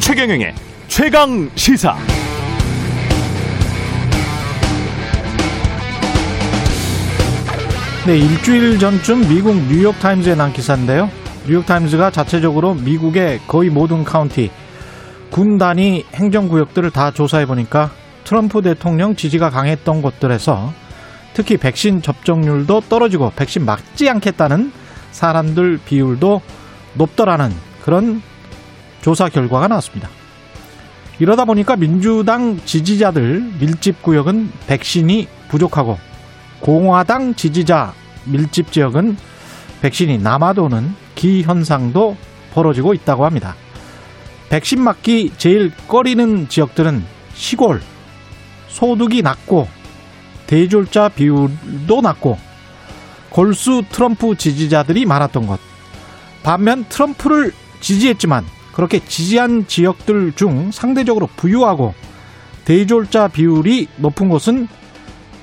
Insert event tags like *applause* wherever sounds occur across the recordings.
최경영의 최강 시사. 네, 일주일 전쯤 미국 뉴욕 타임즈에 난 기사인데요. 뉴욕 타임즈가 자체적으로 미국의 거의 모든 카운티, 군 단위 행정구역들을 다 조사해 보니까 트럼프 대통령 지지가 강했던 곳들에서 특히 백신 접종률도 떨어지고 백신 맞지 않겠다는 사람들 비율도 높더라는 그런 조사 결과가 나왔습니다. 이러다 보니까 민주당 지지자들 밀집 구역은 백신이 부족하고 공화당 지지자 밀집 지역은 백신이 남아도는 기현상도 벌어지고 있다고 합니다. 백신 맞기 제일 꺼리는 지역들은 시골, 소득이 낮고 대졸자 비율도 낮고 골수 트럼프 지지자들이 많았던 것. 반면 트럼프를 지지했지만 그렇게 지지한 지역들 중 상대적으로 부유하고 대졸자 비율이 높은 곳은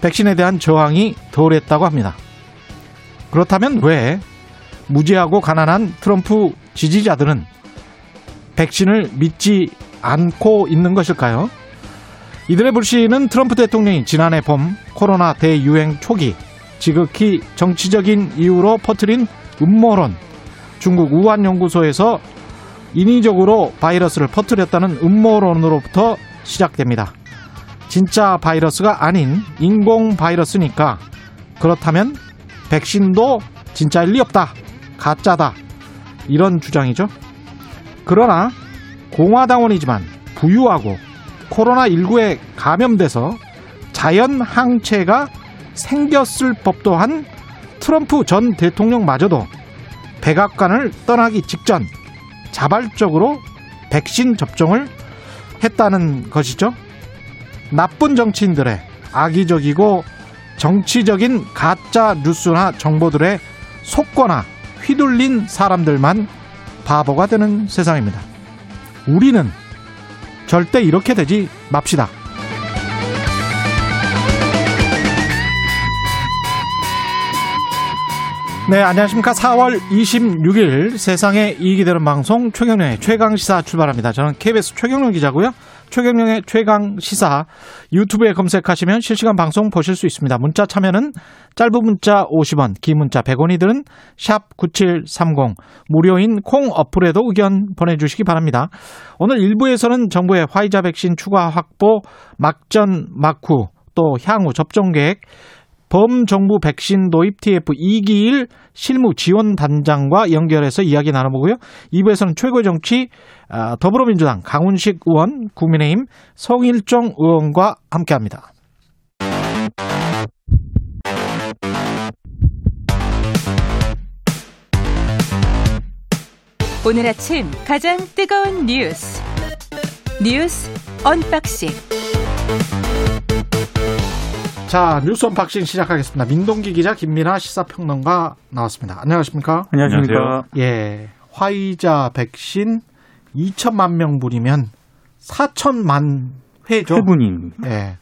백신에 대한 저항이 덜했다고 합니다. 그렇다면 왜 무지하고 가난한 트럼프 지지자들은 백신을 믿지 않고 있는 것일까요? 이들의 불신은 트럼프 대통령이 지난해 봄 코로나 대유행 초기 지극히 정치적인 이유로 퍼뜨린 음모론, 중국 우한 연구소에서 인위적으로 바이러스를 퍼뜨렸다는 음모론으로부터 시작됩니다. 진짜 바이러스가 아닌 인공 바이러스니까 그렇다면 백신도 진짜일 리 없다. 가짜다. 이런 주장이죠. 그러나 공화당원이지만 부유하고 코로나19에 감염돼서 자연 항체가 생겼을 법도 한 트럼프 전 대통령마저도 백악관을 떠나기 직전 자발적으로 백신 접종을 했다는 것이죠. 나쁜 정치인들의 악의적이고 정치적인 가짜 뉴스나 정보들에 속거나 휘둘린 사람들만 바보가 되는 세상입니다. 우리는 절대 이렇게 되지 맙시다. 네, 안녕하십니까. 4월 26일 세상에 이익이 되는 방송 최경련의 최강시사 출발합니다. 저는 KBS 최경련 기자고요. 최경련의 최강 시사 유튜브에 검색하시면 실시간 방송 보실 수 있습니다. 문자 참여는 짧은 문자 50원, 긴 문자 100원이 드는 샵9730 무료인 콩 어플에도 의견 보내주시기 바랍니다. 오늘 1부에서는 정부의 화이자 백신 추가 확보, 막전, 막후, 또 향후 접종 계획 범정부 백신 도입 TF 이기일 실무 지원 단장과 연결해서 이야기 나눠보고요. 2부에서는 최고의 정치 아, 더불어민주당 강훈식 의원, 국민의힘 성일종 의원과 함께합니다. 오늘 아침 가장 뜨거운 뉴스 뉴스 언박싱 자, 뉴스 언박싱 시작하겠습니다. 민동기 기자, 김민아 시사평론가 나왔습니다. 안녕하십니까? 안녕하십니까? 예. 화이자 백신 2천만 명분이면 4천만 회죠. 회분입니다. 예.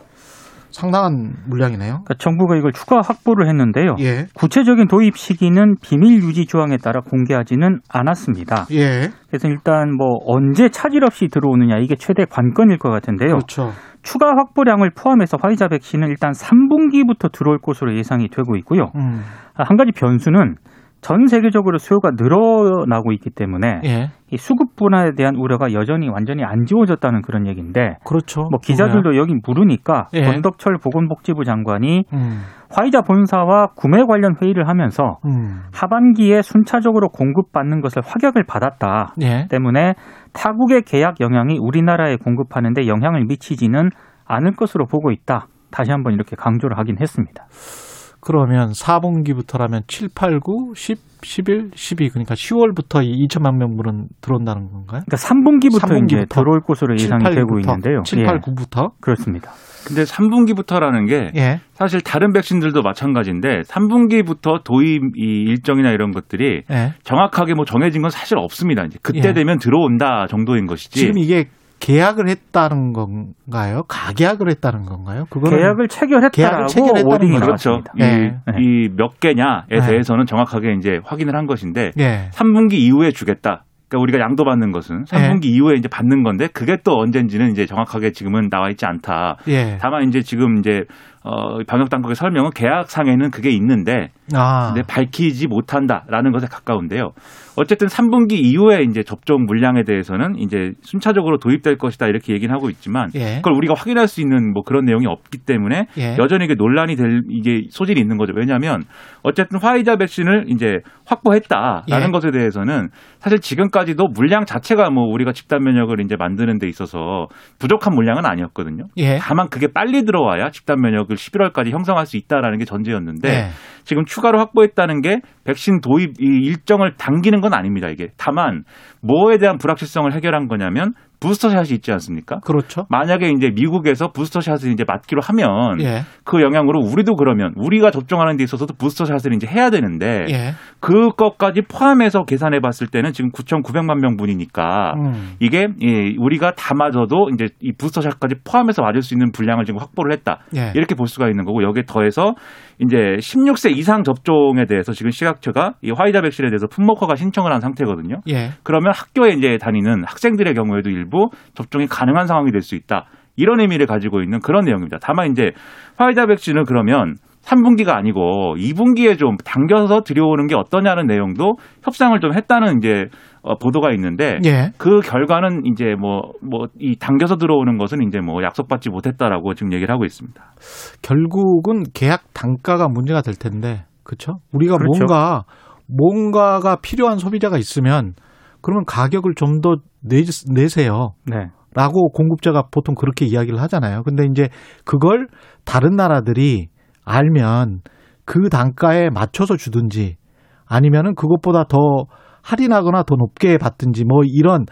상당한 물량이네요. 그러니까 정부가 이걸 추가 확보를 했는데요. 예. 구체적인 도입 시기는 비밀 유지 조항에 따라 공개하지는 않았습니다. 예. 그래서 일단 뭐 언제 차질 없이 들어오느냐 이게 최대 관건일 것 같은데요. 그렇죠. 추가 확보량을 포함해서 화이자 백신은 일단 3분기부터 들어올 것으로 예상이 되고 있고요. 음. 한 가지 변수는 전 세계적으로 수요가 늘어나고 있기 때문에 예. 이 수급 분화에 대한 우려가 여전히 완전히 안 지워졌다는 그런 얘기인데 그렇죠. 뭐 기자들도 여기 물으니까 예. 권덕철 보건복지부 장관이 음. 화이자 본사와 구매 관련 회의를 하면서 음. 하반기에 순차적으로 공급받는 것을 확약을 받았다. 예. 때문에 타국의 계약 영향이 우리나라에 공급하는데 영향을 미치지는 않을 것으로 보고 있다. 다시 한번 이렇게 강조를 하긴 했습니다. 그러면 4분기부터라면 7, 8, 9, 10, 11, 12 그러니까 10월부터 이 2천만 명분은 들어온다는 건가요? 그러니까 3분기부터, 3분기부터 이제 들어올 것으로 7, 예상이 8, 되고 9부터, 있는데요. 7, 8, 9부터? 그렇습니다. 근데 3분기부터라는 게 예. 사실 다른 백신들도 마찬가지인데 3분기부터 도입 이 일정이나 이런 것들이 예. 정확하게 뭐 정해진 건 사실 없습니다. 이제 그때 예. 되면 들어온다 정도인 것이지. 지금 이게 계약을 했다는 건가요? 가계약을 했다는 건가요? 그거는 계약을 체결했다라고 계약을 체결했다는 거죠. 그렇죠. 나왔습니다. 네. 이몇 개냐에 네. 대해서는 정확하게 이제 확인을 한 것인데 예. 3분기 이후에 주겠다. 그러니까 우리가 양도받는 것은 3분기 이후에 이제 받는 건데 그게 또 언젠지는 이제 정확하게 지금은 나와 있지 않다. 예. 다만 이제 지금 이제 어 방역 당국의 설명은 계약상에는 그게 있는데 아. 근데 밝히지 못한다라는 것에 가까운데요. 어쨌든 3분기 이후에 이제 접종 물량에 대해서는 이제 순차적으로 도입될 것이다 이렇게 얘기는 하고 있지만 예. 그걸 우리가 확인할 수 있는 뭐 그런 내용이 없기 때문에 예. 여전히 이게 논란이 될 이게 소질이 있는 거죠. 왜냐하면 어쨌든 화이자 백신을 이제 확보했다라는 예. 것에 대해서는 사실 지금까지도 물량 자체가 뭐 우리가 집단 면역을 이제 만드는 데 있어서 부족한 물량은 아니었거든요. 예. 다만 그게 빨리 들어와야 집단 면역을 11월까지 형성할 수 있다라는 게 전제였는데 예. 지금 추 가로 확보했다는 게 백신 도입 이 일정을 당기는 건 아닙니다. 이게 다만 뭐에 대한 불확실성을 해결한 거냐면 부스터샷이 있지 않습니까? 그렇죠. 만약에 이제 미국에서 부스터샷을 이제 맞기로 하면 예. 그 영향으로 우리도 그러면 우리가 접종하는 데 있어서도 부스터샷을 이제 해야 되는데 예. 그것까지 포함해서 계산해 봤을 때는 지금 9,900만 명분이니까 음. 이게 예, 우리가 다 맞아도 이제 이 부스터샷까지 포함해서 맞을 수 있는 분량을 지금 확보를 했다. 예. 이렇게 볼 수가 있는 거고 여기에 더해서 이제 16세 이상 접종에 대해서 지금 시각처가 이 화이자 백신에 대해서 품목허가 신청을 한 상태거든요. 예. 그러면 학교에 이제 다니는 학생들의 경우에도 일부 접종이 가능한 상황이 될 수 있다. 이런 의미를 가지고 있는 그런 내용입니다. 다만 이제 화이자 백신을 그러면 3분기가 아니고 2분기에 좀 당겨서 들여오는 게 어떠냐는 내용도 협상을 좀 했다는 이제 어, 보도가 있는데 예. 그 결과는 이제 뭐 뭐 이 당겨서 들어오는 것은 이제 뭐 약속받지 못했다라고 지금 얘기를 하고 있습니다. 결국은 계약 단가가 문제가 될 텐데, 그렇죠? 우리가 그렇죠. 뭔가 뭔가가 필요한 소비자가 있으면 그러면 가격을 좀 더 내세요. 네. 라고 공급자가 보통 그렇게 이야기를 하잖아요. 근데 이제 그걸 다른 나라들이 알면 그 단가에 맞춰서 주든지 아니면은 그것보다 더 할인하거나 더 높게 받든지 뭐 이런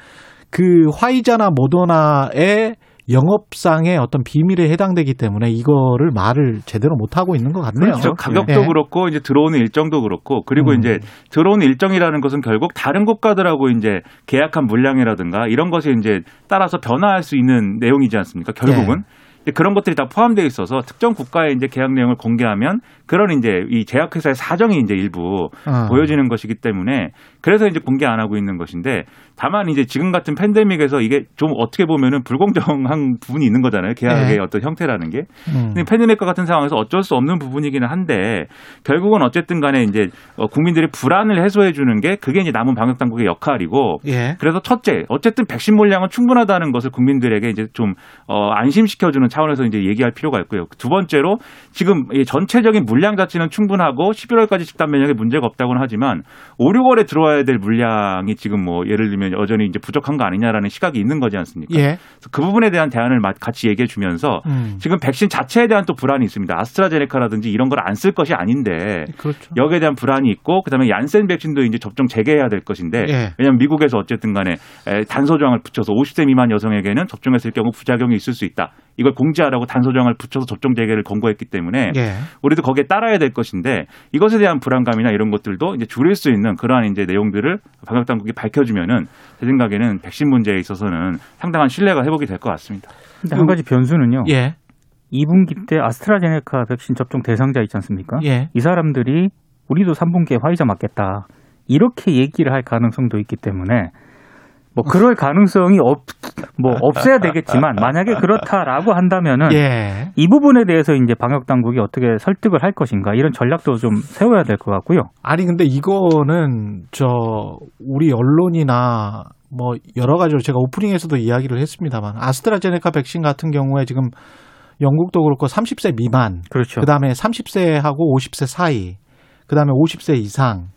그 화이자나 모더나의 영업상의 어떤 비밀에 해당되기 때문에 이거를 말을 제대로 못 하고 있는 것 같네요. 그렇죠. 가격도 예. 그렇고 이제 들어오는 일정도 그렇고 그리고 음. 이제 들어오는 일정이라는 것은 결국 다른 국가들하고 이제 계약한 물량이라든가 이런 것이 이제 따라서 변화할 수 있는 내용이지 않습니까? 결국은. 이제 그런 것들이 다 포함되어 있어서 특정 국가의 이제 계약 내용을 공개하면 그런 이제 이 제약회사의 사정이 이제 일부 어. 보여지는 것이기 때문에 그래서 이제 공개 안 하고 있는 것인데 다만 이제 지금 같은 팬데믹에서 이게 좀 어떻게 보면은 불공정한 부분이 있는 거잖아요. 계약의 네. 어떤 형태라는 게. 음. 팬데믹과 같은 상황에서 어쩔 수 없는 부분이기는 한데 결국은 어쨌든 간에 이제 어, 국민들의 불안을 해소해 주는 게 그게 이제 남은 방역 당국의 역할이고 예. 그래서 첫째 어쨌든 백신 물량은 충분하다는 것을 국민들에게 이제 좀 어, 안심시켜 주는 차원에서 이제 얘기할 필요가 있고요. 두 번째로 지금 이 전체적인 물량 자체는 충분하고 11월까지 집단 면역에 문제가 없다고는 하지만 5, 6월에 들어와야 될 물량이 지금 뭐 예를 들면 여전히 이제 부족한 거 아니냐라는 시각이 있는 거지 않습니까? 예. 그래서 그 부분에 대한 대안을 마- 같이 얘기해 주면서 음. 지금 백신 자체에 대한 또 불안이 있습니다. 아스트라제네카라든지 이런 걸 안 쓸 것이 아닌데 그렇죠. 여기에 대한 불안이 있고 그다음에 얀센 백신도 이제 접종 재개해야 될 것인데 예. 왜냐하면 미국에서 어쨌든 간에 에, 단소조항을 붙여서 50세 미만 여성에게는 접종했을 경우 부작용이 있을 수 있다. 이걸 공지하라고 단소조항을 붙여서 접종 재개를 권고했기 때문에 예. 우리도 거기에 따라야 될 것인데 이것에 대한 불안감이나 이런 것들도 이제 줄일 수 있는 그러한 이제 내용들을 방역 당국이 밝혀주면은 제 생각에는 백신 문제에 있어서는 상당한 신뢰가 회복이 될 것 같습니다. 근데 한 가지 변수는요. 예. 2분기 때 아스트라제네카 백신 접종 대상자 있지 않습니까? 예. 이 사람들이 우리도 3분기에 화이자 맞겠다. 이렇게 얘기를 할 가능성도 있기 때문에 뭐 그럴 가능성이 없, 뭐 없어야 되겠지만 만약에 그렇다라고 한다면은 예. 이 부분에 대해서 이제 방역 당국이 어떻게 설득을 할 것인가 이런 전략도 좀 세워야 될 것 같고요. 아니 근데 이거는 저 우리 언론이나 뭐 여러 가지로 제가 오프닝에서도 이야기를 했습니다만 아스트라제네카 백신 같은 경우에 지금 영국도 그렇고 30세 미만 그렇죠. 그다음에 30세하고 50세 사이 그다음에 50세 이상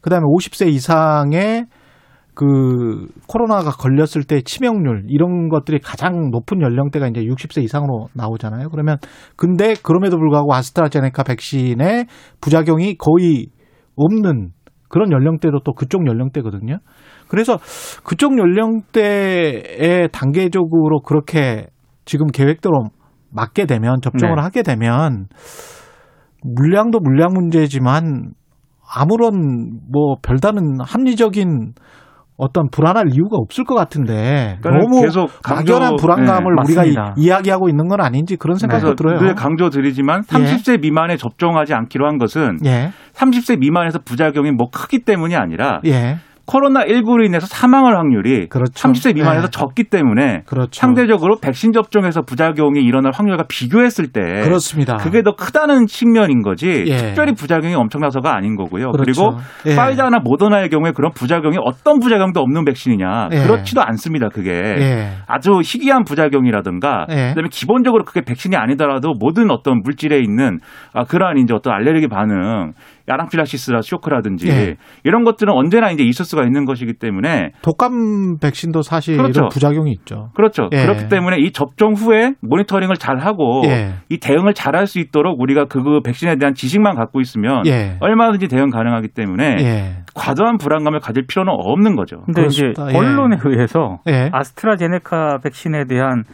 그다음에 50세 이상의 그 코로나가 걸렸을 때 치명률 이런 것들이 가장 높은 연령대가 이제 60세 이상으로 나오잖아요. 그러면 근데 그럼에도 불구하고 아스트라제네카 백신의 부작용이 거의 없는 그런 연령대도 또 그쪽 연령대거든요. 그래서 그쪽 연령대에 단계적으로 그렇게 지금 계획대로 맞게 되면 접종을 네. 하게 되면 물량도 물량 문제지만 아무런 뭐 별다른 합리적인 어떤 불안할 이유가 없을 것 같은데 그러니까 너무 계속 강조- 막연한 불안감을 네, 우리가. 이- 이야기하고 있는 건 아닌지 그런 생각도 그래서 들어요. 늘 강조드리지만 30세 미만에 접종하지 않기로 한 것은 예, 30세 미만에서 부작용이 뭐 크기 때문이 아니라 예, 코로나19로 인해서 사망할 확률이 그렇죠. 30세 미만에서 네. 적기 때문에 그렇죠. 상대적으로 백신 접종에서 부작용이 일어날 확률과 비교했을 때 그렇습니다. 그게 더 크다는 측면인 거지 예. 특별히 부작용이 엄청나서가 아닌 거고요. 그 그렇죠. 리고 예. 파이자나 모더나의 경우에 그런 부작용이 어떤 부작용도 없는 백신이냐 예. 그렇지도 않습니다. 그게 예, 아주 희귀한 부작용이라든가 예. 그다음에 기본적으로 그게 백신이 아니더라도 모든 어떤 물질에 있는 아, 그러한 이제 어떤 알레르기 반응 아나필라시스라 쇼크라든지 예. 이런 것들은 언제나 이제 있을 수가 있는 것이기 때문에 독감 백신도 사실 그렇죠. 이런 부작용이 있죠. 그렇죠. 예. 그렇기 때문에 이 접종 후에 모니터링을 잘 하고 예. 이 대응을 잘 할 수 있도록 우리가 그 백신에 대한 지식만 갖고 있으면 예. 얼마든지 대응 가능하기 때문에 예, 과도한 불안감을 가질 필요는 없는 거죠. 근데 이제 그렇습니다. 예. 언론에 의해서 예. 아스트라제네카 백신에 대한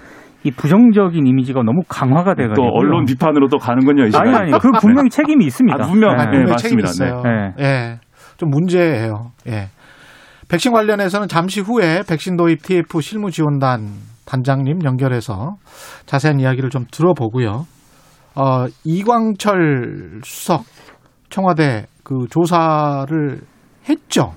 이 부정적인 이미지가 너무 강화가 돼가지고 또 언론 비판으로 또 가는군요. 이 아니. 아니 그 분명히 책임이 있습니다. 아, 분명. 네. 네, 분명히 책임이 맞습니다. 있어요. 네. 예, 좀 문제예요. 예. 백신 관련해서는 잠시 후에 백신 도입 TF 실무 지원단 단장님 연결해서 자세한 이야기를 좀 들어보고요. 어, 이광철 수석 청와대 그 조사를 했죠.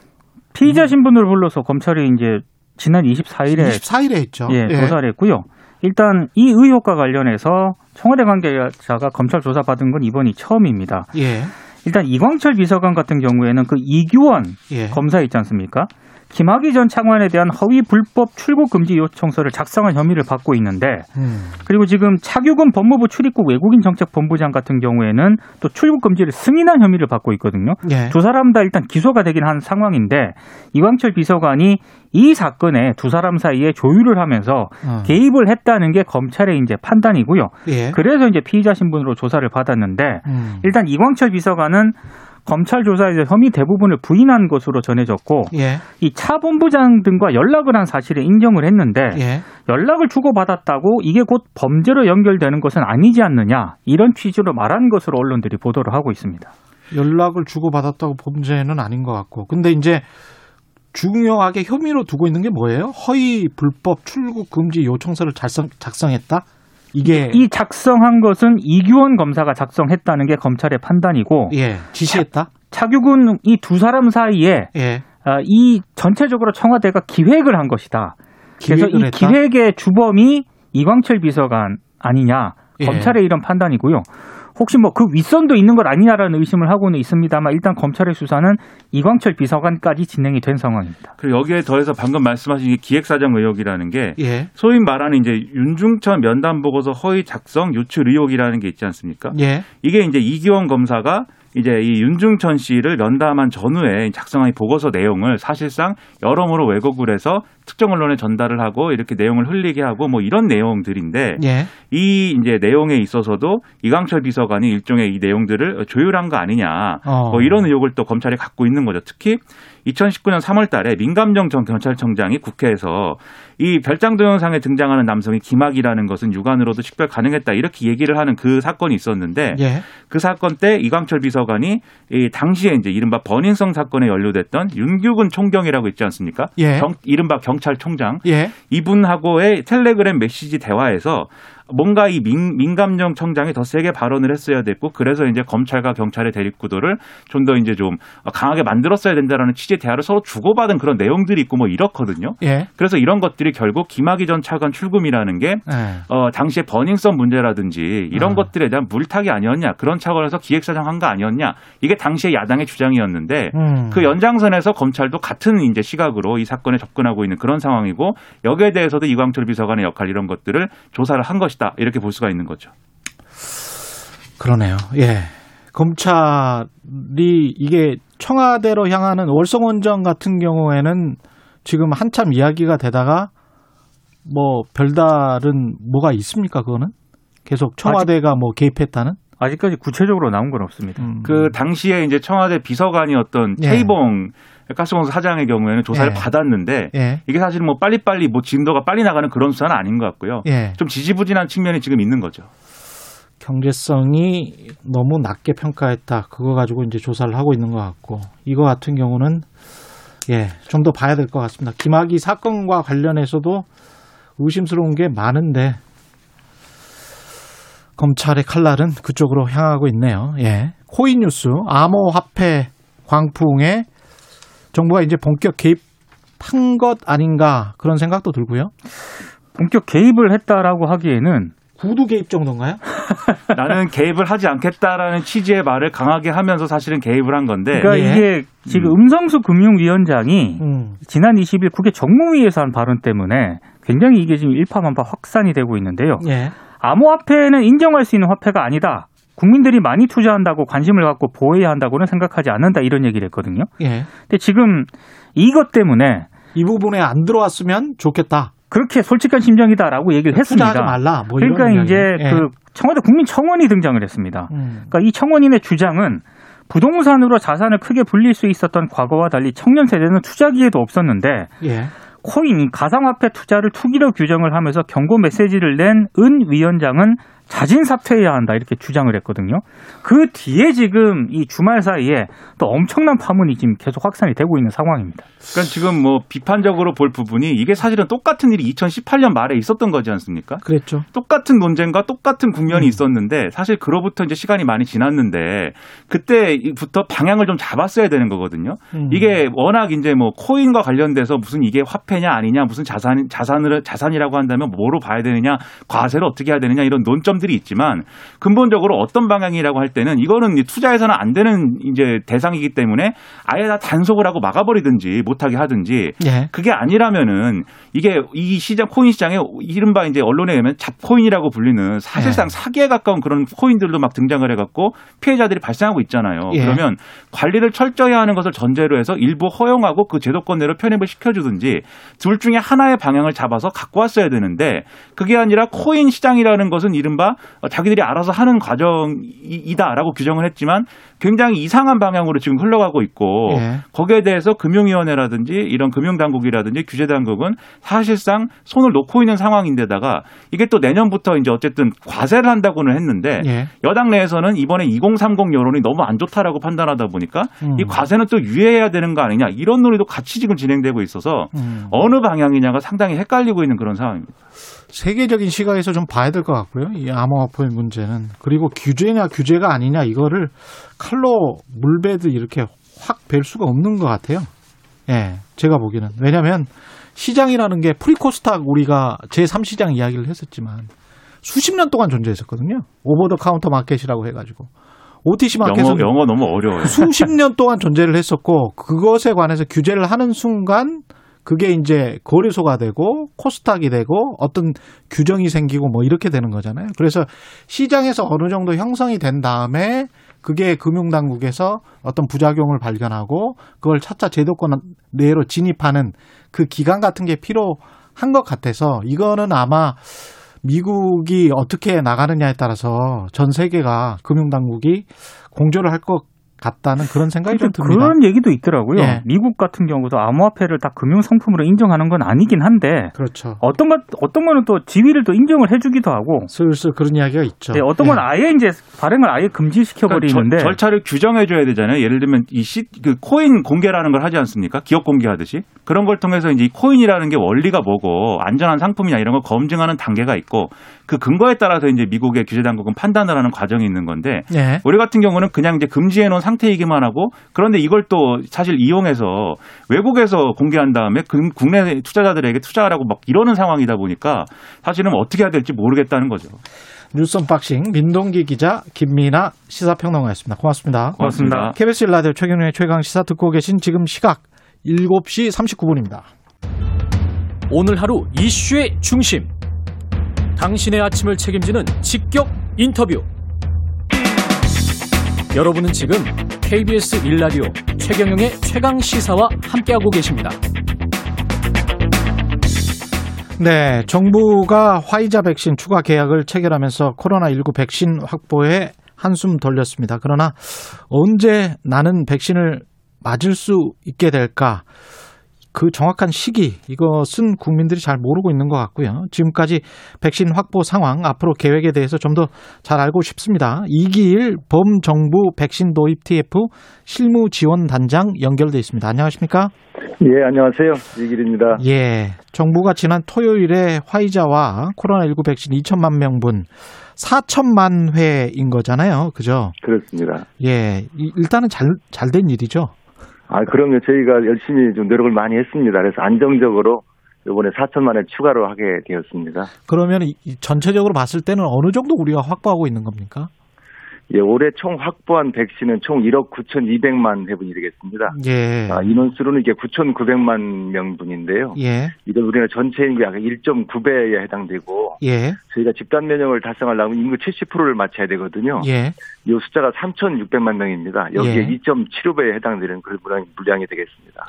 피의자 신분을 불러서 검찰이 이제 지난 24일에 24일에 했죠. 예, 조사를 했고요. 일단 이 의혹과 관련해서 청와대 관계자가 검찰 조사 받은 건 이번이 처음입니다. 예. 일단 이광철 비서관 같은 경우에는 그 이규원 예. 검사 있지 않습니까? 김학의 전 차관에 대한 허위 불법 출국 금지 요청서를 작성한 혐의를 받고 있는데 음. 그리고 지금 차규근 법무부 출입국 외국인 정책 본부장 같은 경우에는 또 출국 금지를 승인한 혐의를 받고 있거든요. 예. 두 사람 다 일단 기소가 되긴 한 상황인데 이광철 비서관이 이 사건에 두 사람 사이에 조율을 하면서 어. 개입을 했다는 게 검찰의 이제 판단이고요. 예. 그래서 이제 피의자 신분으로 조사를 받았는데 음. 일단 이광철 비서관은 검찰 조사에서 혐의 대부분을 부인한 것으로 전해졌고 예. 이차 본부장 등과 연락을 한 사실을 인정을 했는데 예. 연락을 주고받았다고 이게 곧 범죄로 연결되는 것은 아니지 않느냐 이런 취지로 말한 것으로 언론들이 보도를 하고 있습니다. 연락을 주고받았다고 범죄는 아닌 것 같고. 근데 이제 중요하게 혐의로 두고 있는 게 뭐예요? 허위 불법 출국 금지 요청서를 작성, 작성했다? 이게 이 작성한 것은 이규원 검사가 작성했다는 게 검찰의 판단이고 예, 지시했다? 차규근 이 두 사람 사이에 예. 아, 이 전체적으로 청와대가 기획을 한 것이다. 그래서 이 했다? 기획의 주범이 이광철 비서관 아니냐 예. 검찰의 이런 판단이고요. 혹시 뭐 그 윗선도 있는 것 아니냐라는 의심을 하고는 있습니다만 일단 검찰의 수사는 이광철 비서관까지 진행이 된 상황입니다. 그리고 여기에 더해서 방금 말씀하신 이 기획사정 의혹이라는 게 예. 소위 말하는 이제 윤중천 면담 보고서 허위 작성 유출 의혹이라는 게 있지 않습니까? 예. 이게 이제 이기원 검사가 이제 이 윤중천 씨를 면담한 전후에 작성한 이 보고서 내용을 사실상 여러모로 왜곡을 해서 특정 언론에 전달을 하고 이렇게 내용을 흘리게 하고 뭐 이런 내용들인데 예. 이 이제 내용에 있어서도 이광철 비서관이 일종의 이 내용들을 조율한 거 아니냐 어. 뭐 이런 의혹을 또 검찰이 갖고 있는 거죠. 특히 2019년 3월 달에 민감정 전 경찰청장이 국회에서 이 별장 동영상에 등장하는 남성이 김학이라는 것은 육안으로도 식별 가능했다 이렇게 얘기를 하는 그 사건이 있었는데 예. 그 사건 때 이광철 비서관이 이 당시에 이제 이른바 버닝성 사건에 연루됐던 윤규근 총경이라고 있지 않습니까? 예. 경- 이른바 경찰총장 예. 이분하고의 텔레그램 메시지 대화에서 뭔가 이 민, 민감정 청장이 더 세게 발언을 했어야 됐고 그래서 이제 검찰과 경찰의 대립 구도를 좀 더 이제 좀 강하게 만들었어야 된다라는 취지의 대화를 서로 주고받은 그런 내용들이 있고 뭐 이렇거든요. 예. 그래서 이런 것들이 결국 김학의 전 차관 출금이라는 게 예. 어, 당시에 버닝썬 문제라든지 이런 어. 것들에 대한 물타기 아니었냐 그런 차원에서 기획사정한 거 아니었냐 이게 당시에 야당의 주장이었는데 음. 그 연장선에서 검찰도 같은 이제 시각으로 이 사건에 접근하고 있는 그런 상황이고 여기에 대해서도 이광철 비서관의 역할 이런 것들을 조사를 한 것이 다 이렇게 볼 수가 있는 거죠. 그러네요. 예. 검찰이 이게 청와대로 향하는 월성원전 같은 경우에는 지금 한참 이야기가 되다가 뭐 별다른 뭐가 있습니까? 그거는 계속 청와대가 뭐 개입했다는? 아직까지 구체적으로 나온 건 없습니다. 음. 그 당시에 이제 청와대 비서관이었던 예. 최이봉 가스공사 사장의 경우에는 조사를 예. 받았는데 예. 이게 사실 뭐 빨리빨리 뭐 진도가 빨리 나가는 그런 수사는 아닌 것 같고요. 예. 좀 지지부진한 측면이 지금 있는 거죠. 경제성이 너무 낮게 평가했다. 그거 가지고 이제 조사를 하고 있는 것 같고 이거 같은 경우는 예, 좀 더 봐야 될 것 같습니다. 김학의 사건과 관련해서도 의심스러운 게 많은데 검찰의 칼날은 그쪽으로 향하고 있네요. 예. 코인 뉴스 암호화폐 광풍에 정부가 이제 본격 개입한 것 아닌가 그런 생각도 들고요. 본격 개입을 했다라고 하기에는 구두 개입 정도인가요? *laughs* 나는 개입을 하지 않겠다라는 취지의 말을 강하게 하면서 사실은 개입을 한 건데 그러니까 예. 이게 지금 음성수 금융위원장이 음. 지난 20일 국회 정무위에서 한 발언 때문에 굉장히 이게 지금 일파만파 확산이 되고 있는데요. 예. 암호화폐는 인정할 수 있는 화폐가 아니다. 국민들이 많이 투자한다고 관심을 갖고 보호해야 한다고는 생각하지 않는다 이런 얘기를 했거든요. 예. 근데 지금 이것 때문에 이 부분에 안 들어왔으면 좋겠다. 그렇게 솔직한 심정이다라고 얘기를 했습니다. 투자하지 말라. 뭐 그러니까 이제. 예. 그 청와대 국민청원이 등장을 했습니다. 음. 그러니까 이 청원인의 주장은 부동산으로 자산을 크게 불릴 수 있었던 과거와 달리 청년 세대는 투자 기회도 없었는데 예. 코인 가상화폐 투자를 투기로 규정을 하면서 경고 메시지를 낸 은 위원장은 자진 사퇴해야 한다 이렇게 주장을 했거든요. 그 뒤에 지금 이 주말 사이에 또 엄청난 파문이 지금 계속 확산이 되고 있는 상황입니다. 그러니까 지금 뭐 비판적으로 볼 부분이 이게 사실은 똑같은 일이 2018년 말에 있었던 거지 않습니까? 그랬죠. 똑같은 논쟁과 똑같은 국면이 음. 있었는데 사실 그로부터 이제 시간이 많이 지났는데 그때부터 방향을 좀 잡았어야 되는 거거든요. 음. 이게 워낙 이제 뭐 코인과 관련돼서 무슨 이게 화폐냐 아니냐 무슨 자산 자산을 자산이라고 한다면 뭐로 봐야 되느냐 과세를 어떻게 해야 되느냐 이런 논점 들이 있지만 근본적으로 어떤 방향이라고 할 때는 이거는 이제 투자해서는 안 되는 이제 대상이기 때문에 아예 다 단속을 하고 막아버리든지 못하게 하든지 예. 그게 아니라면은 이게 이 시장 코인 시장에 이른바 이제 언론에 의하면 잡코인이라고 불리는 사실상 네. 사기에 가까운 그런 코인들도 막 등장을 해갖고 피해자들이 발생하고 있잖아요. 예. 그러면 관리를 철저히 하는 것을 전제로 해서 일부 허용하고 그 제도권 내로 편입을 시켜주든지 둘 중에 하나의 방향을 잡아서 갖고 왔어야 되는데 그게 아니라 코인 시장이라는 것은 이른바 자기들이 알아서 하는 과정이다라고 규정을 했지만 굉장히 이상한 방향으로 지금 흘러가고 있고 예. 거기에 대해서 금융위원회라든지 이런 금융당국이라든지 규제당국은 사실상 손을 놓고 있는 상황인데다가 이게 또 내년부터 이제 어쨌든 과세를 한다고는 했는데 예. 여당 내에서는 이번에 2030 여론이 너무 안 좋다라고 판단하다 보니까 음. 이 과세는 또 유예해야 되는 거 아니냐 이런 논의도 같이 지금 진행되고 있어서 음. 어느 방향이냐가 상당히 헷갈리고 있는 그런 상황입니다. 세계적인 시각에서 좀 봐야 될 것 같고요. 이 암호화폐 문제는 그리고 규제냐 규제가 아니냐 이거를 칼로 물 베듯 이렇게 확 벨 수가 없는 것 같아요. 예, 제가 보기에는 왜냐하면 시장이라는 게 pre코스닥 우리가 제 3시장 이야기를 했었지만 수십 년 동안 존재했었거든요. over the counter market이라고 해가지고 OTC 마켓은 영어 영어 너무 어려워요. 수십 년 동안 존재를 했었고 그것에 관해서 규제를 하는 순간 그게 이제 거래소가 되고 코스닥이 되고 어떤 규정이 생기고 뭐 이렇게 되는 거잖아요. 그래서 시장에서 어느 정도 형성이 된 다음에 그게 금융당국에서 어떤 부작용을 발견하고 그걸 차차 제도권 내로 진입하는 그 기간 같은 게 필요한 것 같아서 이거는 아마 미국이 어떻게 나가느냐에 따라서 전 세계가 금융당국이 공조를 할 것 같다는 그런 생각이 좀 듭니다. 그런 얘기도 있더라고요. 예. 미국 같은 경우도 암호화폐를 다 금융 상품으로 인정하는 건 아니긴 한데 그렇죠. 어떤 것 어떤 거는 또 지위를 또 인정을 해주기도 하고 슬슬 그런 이야기가 있죠. 네, 어떤 건 아예 이제 발행을 아예 금지시켜 버리는데 그러니까 절- 절차를 규정해줘야 되잖아요. 예를 들면 이 시, 그 코인 공개라는 걸 하지 않습니까? 기업 공개하듯이 그런 걸 통해서 이제 이 코인이라는 게 원리가 뭐고 안전한 상품이냐 이런 걸 검증하는 단계가 있고 그 근거에 따라서 이제 미국의 규제 당국은 판단을 하는 과정이 있는 건데 예. 우리 같은 경우는 그냥 이제 금지해 놓은 상태이기만 하고 그런데 이걸 또 사실 이용해서 외국에서 공개한 다음에 금- 국내 투자자들에게 투자하라고 막 이러는 상황이다 보니까 사실은 어떻게 해야 될지 모르겠다는 거죠. 뉴스 언박싱 민동기 기자 김민아 시사평론가였습니다. 고맙습니다. 고맙습니다. KBS 라디오 최경영의 최강 시사 듣고 계신 지금 시각 7시 39분입니다. 오늘 하루 이슈의 중심. 당신의 아침을 책임지는 직격 인터뷰. 여러분은 지금 KBS 일라디오 최경영의 최강 시사와 함께하고 계십니다. 네, 정부가 화이자 백신 추가 계약을 체결하면서 코로나19 백신 확보에 한숨 돌렸습니다. 그러나 언제 나는 백신을 맞을 수 있게 될까? 그 정확한 시기 이것은 국민들이 잘 모르고 있는 것 같고요. 지금까지 백신 확보 상황 앞으로 계획에 대해서 좀 더 잘 알고 싶습니다. 이기일 범정부 백신 도입 TF 실무 지원 단장 연결돼 있습니다. 안녕하십니까? 예, 안녕하세요. 이길입니다. 예. 정부가 지난 토요일에 화이자와 코로나19 백신 2천만 명분 4천만 회인 거잖아요. 그죠? 그렇습니다. 예. 이- 일단은 잘, 잘 된 일이죠. 아, 그럼요. 저희가 열심히 좀 노력을 많이 했습니다. 그래서 안정적으로 이번에 4천만에 추가로 하게 되었습니다. 그러면 이- 이 전체적으로 봤을 때는 어느 정도 우리가 확보하고 있는 겁니까? 예, 올해 총 확보한 백신은 총 1억 9,200만 회분이 되겠습니다. 예. 아, 인원수로는 이게 9,900만 명분인데요. 예. 이건 우리나라 전체 인구 약 1.9배에 해당되고 예. 저희가 집단 면역을 달성하려면 인구 70%를 맞춰야 되거든요. 예. 이 숫자가 3,600만 명입니다. 여기에 예. 2.75배에 해당되는 그 물량, 물량이 되겠습니다.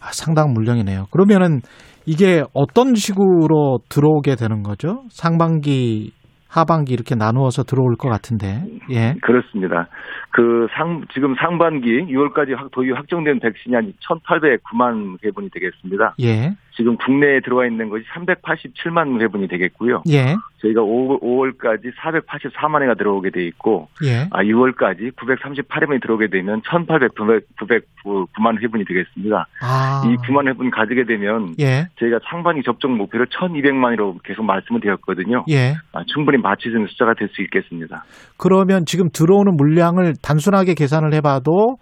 아, 상당 물량이네요. 그러면은 이게 어떤 식으로 들어오게 되는 거죠? 상반기, 하반기 이렇게 나누어서 들어올 것 같은데. 예. 그렇습니다. 그 상, 지금 상반기 6월까지 확, 도입 확정된 백신이 한 1,809만 회분이 되겠습니다. 예. 지금 국내에 들어와 있는 것이 387만 회분이 되겠고요. 예. 저희가 5, 5월까지 484만 회가 들어오게 돼 있고, 예. 아, 6월까지 938회분이 들어오게 되면 1,809만 회분이 되겠습니다. 아. 이 9만 회분 가지게 되면 예. 저희가 상반기 접종 목표를 1,200만으로 계속 말씀을 드렸거든요. 예. 아, 충분히 있는 숫자가 될 수 있겠습니다. 그러면 지금 들어오는 물량을 단순하게 계산을 해봐도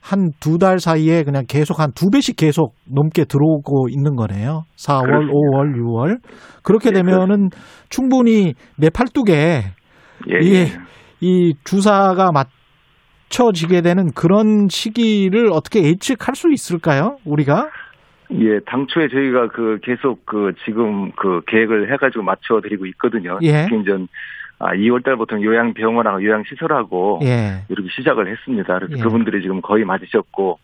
한 두 달 사이에 그냥 계속 한 두 배씩 계속 넘게 들어오고 있는 거네요. 4월, 그렇습니다. 5월, 6월. 그렇게 네, 되면은 충분히 내 팔뚝에 예. 예. 예. 이 주사가 맞춰지게 되는 그런 시기를 어떻게 예측할 수 있을까요? 우리가? 예, 당초에 저희가 그 계속 그 지금 그 계획을 해가지고 맞춰드리고 있거든요. 예. 특히 이제 아, 2월 달부터 요양병원하고 요양시설하고 예. 이렇게 시작을 했습니다. 그래서 예. 그분들이 지금 거의 맞으셨고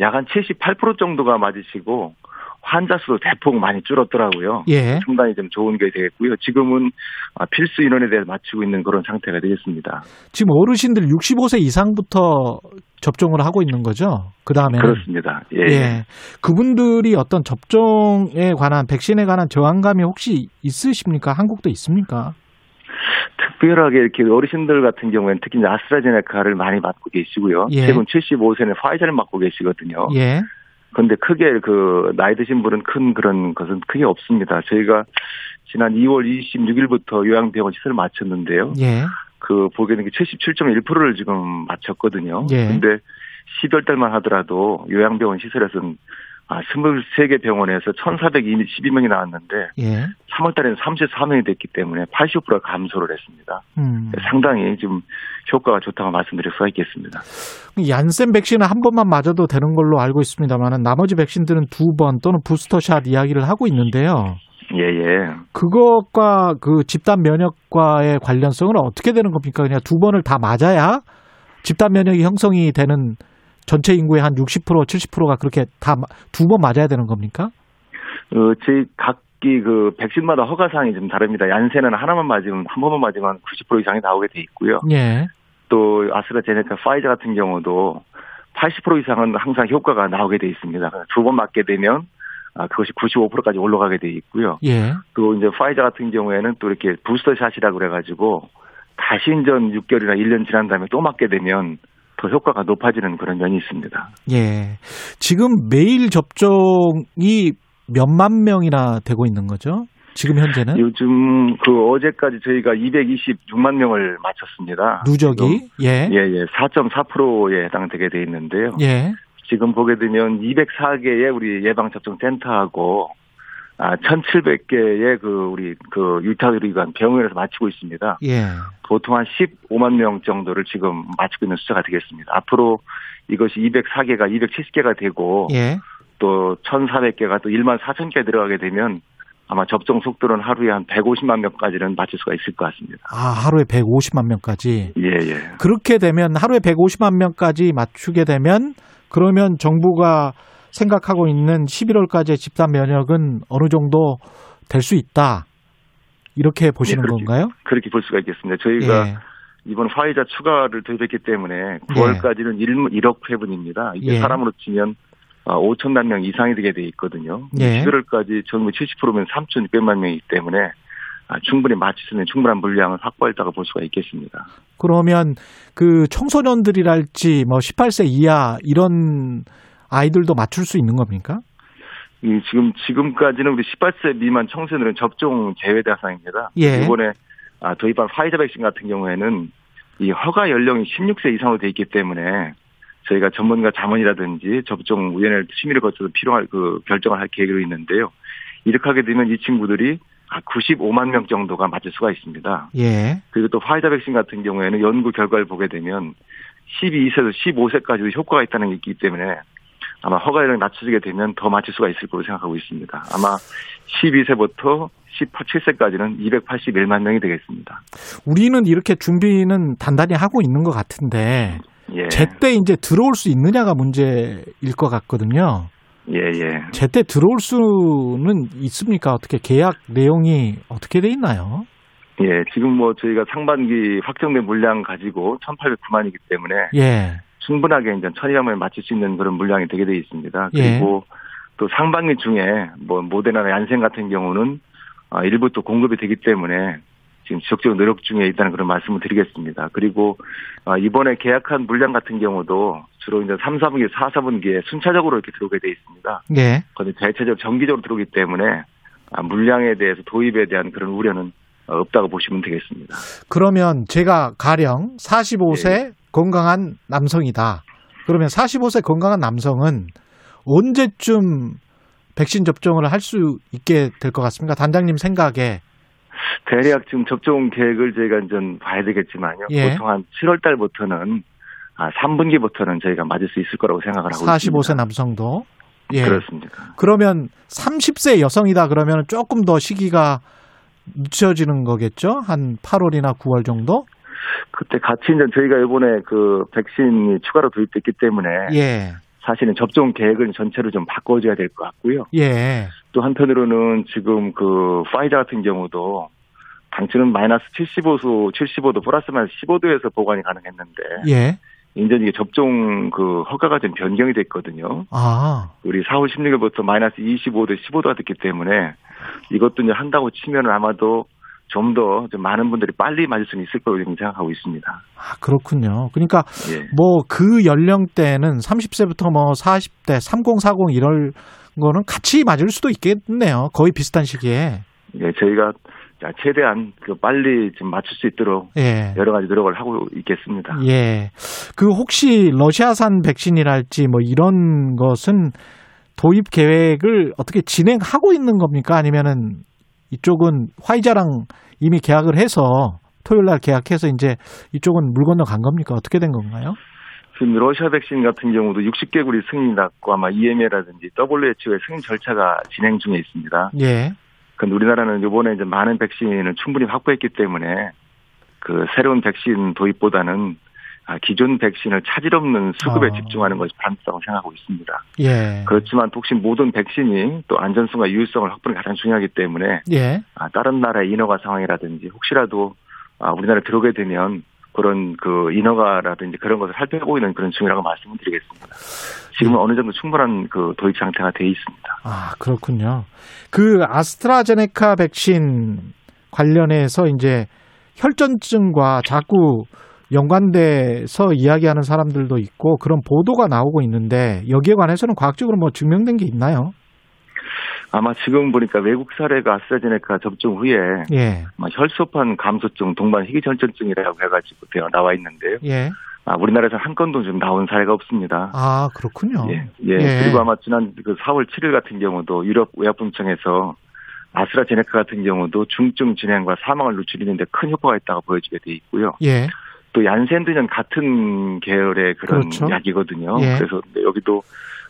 약 한 78% 정도가 맞으시고 환자 수도 대폭 많이 줄었더라고요. 예. 상당히 좀 좋은 게 되겠고요. 지금은 아, 필수 인원에 대해 맞추고 있는 그런 상태가 되겠습니다. 지금 어르신들 65세 이상부터 접종을 하고 있는 거죠? 그 다음에는. 그렇습니다. 예. 예. 그분들이 어떤 접종에 관한 백신에 관한 저항감이 혹시 있으십니까? 한국도 있습니까? 특별하게 이렇게 어르신들 같은 경우에는 특히 이제 아스트라제네카를 많이 맞고 계시고요. 예. 최근 75세는 파이자를 맞고 계시거든요. 예. 그런데 크게 그 나이 드신 분은 큰 그런 것은 크게 없습니다. 저희가 지난 2월 26일부터 요양병원 시설을 마쳤는데요. 예. 그 보기에는 77.1%를 지금 마쳤거든요. 예. 근데 12월 달만 하더라도 요양병원 시설에서는 아, 23개 병원에서 1,412명이 나왔는데 예. 3월 달에는 34명이 됐기 때문에 80%가 감소를 했습니다. 음. 상당히 좀 효과가 좋다고 말씀드릴 수가 있겠습니다. 얀센 백신은 한 번만 맞아도 되는 걸로 알고 있습니다만 나머지 백신들은 두 번 또는 부스터샷 이야기를 하고 있는데요. 예, 예. 그것과 그 집단 면역과의 관련성은 어떻게 되는 겁니까? 그냥 두 번을 다 맞아야 집단 면역이 형성이 되는 전체 인구의 한 60% 70%가 그렇게 다 두 번 맞아야 되는 겁니까? 어, 저희 각기 그 백신마다 허가 사항이 좀 다릅니다. 얀센은 하나만 맞으면 한 번만 맞으면 90% 이상이 나오게 돼 있고요. 예. 또 아스트라제네카, 파이자 같은 경우도 80% 이상은 항상 효과가 나오게 돼 있습니다. 두 번 맞게 되면 아, 그것이 95%까지 올라가게 돼 있고요. 예. 또 이제 파이자 같은 경우에는 또 이렇게 부스터 샷이라고 그래가지고 다시 인전 6개월이나 1년 지난 다음에 또 맞게 되면 더 효과가 높아지는 그런 면이 있습니다. 예. 지금 매일 접종이 몇만 명이나 되고 있는 거죠? 지금 현재는? 요즘 그 어제까지 저희가 226만 명을 마쳤습니다. 누적이? 예. 예, 예. 4.4%에 해당되게 돼 있는데요. 예. 지금 보게 되면 204개의 우리 예방접종센터하고 아, 1,700개의 그 우리 그 유타의료기관 병원에서 마치고 있습니다. 예. 보통 한 15만 명 정도를 지금 마치고 있는 숫자가 되겠습니다. 앞으로 이것이 204개가 270개가 되고 예. 또 1,400개가 또 1만 4천 개 들어가게 되면 아마 접종 속도는 하루에 한 150만 명까지는 맞출 수가 있을 것 같습니다. 아, 하루에 150만 명까지. 예, 예. 그렇게 되면 하루에 150만 명까지 맞추게 되면 그러면 정부가 생각하고 있는 11월까지의 집단 면역은 어느 정도 될 수 있다. 이렇게 보시는 네, 그렇게- 건가요? 그렇게 볼 수가 있겠습니다. 저희가 예. 이번 화이자 추가를 도입했기 때문에 9월까지는 1, 1억 회분입니다. 이게 예. 사람으로 치면 5천만 명 이상이 되게 돼 있거든요. 예. 11월까지 전국 70%면 3,600만 명이기 때문에 아, 충분히 맞출 수 있는 충분한 물량을 확보했다고 볼 수가 있겠습니다. 그러면 그 청소년들이랄지 뭐 18세 이하 이런 아이들도 맞출 수 있는 겁니까? 이 지금 지금까지는 우리 18세 미만 청소년들은 접종 제외 대상입니다. 예. 이번에 아, 도입한 파이자 백신 같은 경우에는 이 허가 연령이 16세 이상으로 돼 있기 때문에 저희가 전문가 자문이라든지 접종 위원회 심의를 거쳐서 필요할 그 결정을 할 계획으로 있는데요. 이렇게 하게 되면 이 친구들이 아, 95만 명 정도가 맞을 수가 있습니다. 예. 그리고 또 파이자 백신 같은 경우에는 연구 결과를 보게 되면 12세에서 15세까지도 효과가 있다는 게 있기 때문에 아마 허가율을 낮춰지게 되면 더 맞출 수가 있을 거로 생각하고 있습니다. 아마 12세부터 17세까지는 281만 명이 되겠습니다. 우리는 이렇게 준비는 단단히 하고 있는 것 같은데 예. 제때 이제 들어올 수 있느냐가 문제일 것 같거든요. 예, 예. 제때 들어올 수는 있습니까? 어떻게 계약 내용이 어떻게 돼 있나요? 예, 지금 뭐 저희가 상반기 확정된 물량 가지고 1,809만이기 때문에 예. 충분하게 이제 천일염을 맞출 수 있는 그런 물량이 되게 돼 있습니다. 예. 그리고 또 상반기 중에 뭐 모데나나 얀센 같은 경우는 아, 일부 또 공급이 되기 때문에 지금 지속적으로 노력 중에 있다는 그런 말씀을 드리겠습니다. 그리고 아, 이번에 계약한 물량 같은 경우도 주로 이제 3, 4분기, 4, 4분기에 순차적으로 이렇게 들어오게 돼 있습니다. 예. 그런데 대체적으로 정기적으로 들어오기 때문에 아, 물량에 대해서 도입에 대한 그런 우려는 어, 없다고 보시면 되겠습니다. 그러면 제가 가령 45세 건강한 남성이다. 그러면 45세 건강한 남성은 언제쯤 백신 접종을 할 수 있게 될 것 같습니까? 단장님 생각에. 대략 지금 접종 계획을 저희가 이제 봐야 되겠지만요. 예. 보통 한 7월 달부터는 아, 3분기부터는 저희가 맞을 수 있을 거라고 생각을 하고 45세 있습니다. 남성도. 예. 그렇습니다. 그러면 30세 여성이다 그러면 조금 더 시기가 늦춰지는 거겠죠? 한 8월이나 9월 정도? 그때 같이 이제 저희가 이번에 그 백신이 추가로 도입됐기 때문에 예. 사실은 접종 계획을 전체로 좀 바꿔줘야 될 것 같고요. 예. 또 한편으로는 지금 그 파이자 같은 경우도 당초는 마이너스 75도, 75도 플러스 마이너스 15도에서 보관이 가능했는데 예. 이제 이게 접종 그 허가가 좀 변경이 됐거든요. 아. 우리 4월 16일부터 마이너스 25도, 15도가 됐기 때문에 이것도 이제 한다고 치면 아마도 좀더좀 많은 분들이 빨리 맞을 수는 있을 거라고 생각하고 있습니다. 아, 그렇군요. 그러니까 예. 뭐그 연령대는 30세부터 뭐 40대, 30, 40 이럴 거는 같이 맞을 수도 있겠네요. 거의 비슷한 시기에. 예, 저희가 자, 최대한 그 빨리 좀 맞출 수 있도록 예. 여러 가지 노력을 하고 있겠습니다. 예. 그 혹시 러시아산 백신이랄지 뭐 이런 것은 도입 계획을 어떻게 진행하고 있는 겁니까? 아니면은 이쪽은 화이자랑 이미 계약을 해서 토요일 날 계약해서 이제 이쪽은 물 건너 간 겁니까? 어떻게 된 건가요? 지금 러시아 백신 같은 경우도 60개국이 승인이 났고 아마 EMA라든지 WHO의 승인 절차가 진행 중에 있습니다. 예. 근데 우리나라는 이번에 이제 많은 백신을 충분히 확보했기 때문에 그 새로운 백신 도입보다는 아, 기존 백신을 차질 없는 수급에 아. 집중하는 것이 바람직하다고 생각하고 있습니다. 예. 그렇지만 혹시 모든 백신이 또 안전성과 유효성을 확보는 가장 중요하기 때문에 예. 아, 다른 나라의 인허가 상황이라든지 혹시라도 아, 우리나라에 들어오게 되면 그런 그 인허가라든지 그런 것을 살펴보고 있는 그런 중이라고 말씀을 드리겠습니다. 지금은 어느 정도 충분한 그 도입 상태가 돼 있습니다. 아, 그렇군요. 그 아스트라제네카 백신 관련해서 이제 혈전증과 자꾸 연관돼서 이야기하는 사람들도 있고 그런 보도가 나오고 있는데 여기에 관해서는 과학적으로 뭐 증명된 게 있나요? 아마 지금 보니까 외국 사례가 아스트라제네카 접종 후에 예. 혈소판 감소증, 동반 희귀전증이라고 해가지고 되어 나와 있는데요. 예. 아, 우리나라에서 한 건도 좀 나온 사례가 없습니다. 아, 그렇군요. 예, 예. 예. 그리고 아마 지난 그 4월 7일 같은 경우도 유럽 의약품청에서 아스트라제네카 같은 경우도 중증 진행과 사망을 늦추는데 큰 효과가 있다고 보여지게 돼 있고요. 예. 또 얀센드는 같은 계열의 그런 그렇죠. 약이거든요. 예. 그래서 여기도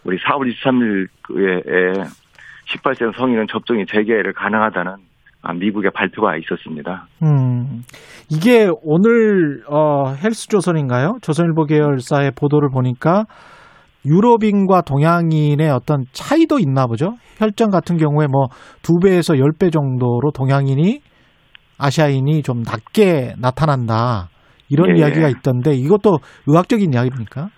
우리 4월 23일에 18세 성인은 접종이 재개를 가능하다는 아, 미국의 발표가 있었습니다. 음. 이게 오늘 어 헬스조선인가요? 조선일보 계열사의 보도를 보니까 유럽인과 동양인의 어떤 차이도 있나 보죠. 혈전 같은 경우에 뭐 두 배에서 열 배 정도로 동양인이 아시아인이 좀 낮게 나타난다. 이런 예. 이야기가 있던데 이것도 의학적인 이야기입니까?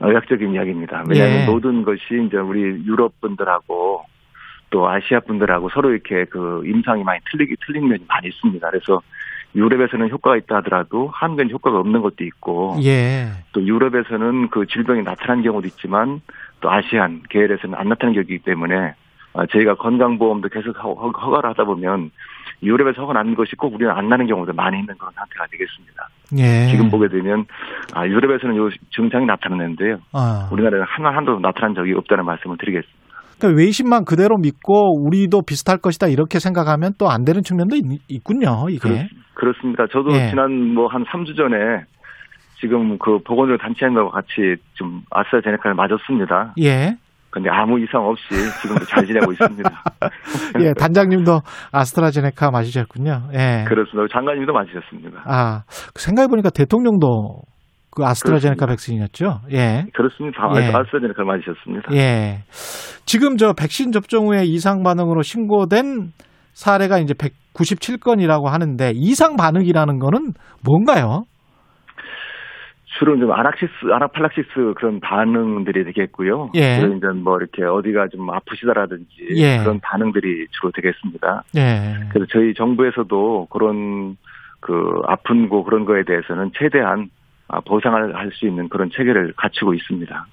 의학적인 이야기입니다. 왜냐하면 예. 모든 것이 이제 우리 유럽 분들하고 또 아시아 분들하고 서로 이렇게 그 임상이 많이 틀리기 틀린 면이 많이 있습니다. 그래서 유럽에서는 효과가 있다 하더라도 한국에는 효과가 없는 것도 있고 예. 또 유럽에서는 그 질병이 나타난 경우도 있지만 또 아시안 계열에서는 안 나타나는 경우이기 때문에 아, 저희가 건강보험도 계속 허가를 하다 보면 유럽에서 허가 나는 것이 꼭 우리는 안 나는 경우도 많이 있는 그런 상태가 되겠습니다. 예. 지금 보게 되면 아, 유럽에서는 요 증상이 나타나는데요. 아. 우리나라는 하나 한도 나타난 적이 없다는 말씀을 드리겠습니다. 그러니까 외신만 그대로 믿고 우리도 비슷할 것이다 이렇게 생각하면 또 안 되는 측면도 있, 군요 이게. 그렇, 습니다 저도 예. 지난 뭐 한 3주 전에 지금 그 보건의료 단체장과 같이 좀 아스트라제네카를 맞았습니다. 예. 근데 아무 이상 없이 지금도 잘 지내고 있습니다. *laughs* 예, 단장님도 아스트라제네카 맞으셨군요. 예. 그렇습니다. 장관님도 맞으셨습니다. 아, 생각해보니까 대통령도 그 아스트라제네카 백신이었죠? 예. 그렇습니다. 예. 아스트라제네카를 맞으셨습니다. 예. 지금 저 백신 접종 후에 이상 반응으로 신고된 사례가 이제 197건이라고 하는데 이상 반응이라는 거는 뭔가요? 주로 좀 아낙시스, 아나팔락시스 그런 반응들이 되겠고요. 예. 그리고 이제 뭐 이렇게 어디가 좀 아프시다라든지 예. 그런 반응들이 주로 되겠습니다. 예. 그래서 저희 정부에서도 그런 그 아픈 거 그런 거에 대해서는 최대한 아, 보상을 할 수 있는 그런 체계를 갖추고 있습니다.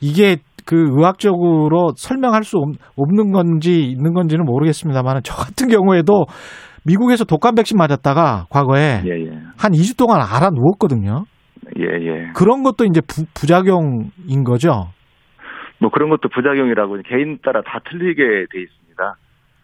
이게 그 의학적으로 설명할 수 없- 없는 건지 있는 건지는 모르겠습니다만 저 같은 경우에도 미국에서 독감 백신 맞았다가 과거에 예, 예. 한 2주 동안 알아 누웠거든요. 예, 예. 그런 것도 이제 부, 부작용인 거죠. 뭐 그런 것도 부작용이라고 개인 따라 다 틀리게 돼 있습니다.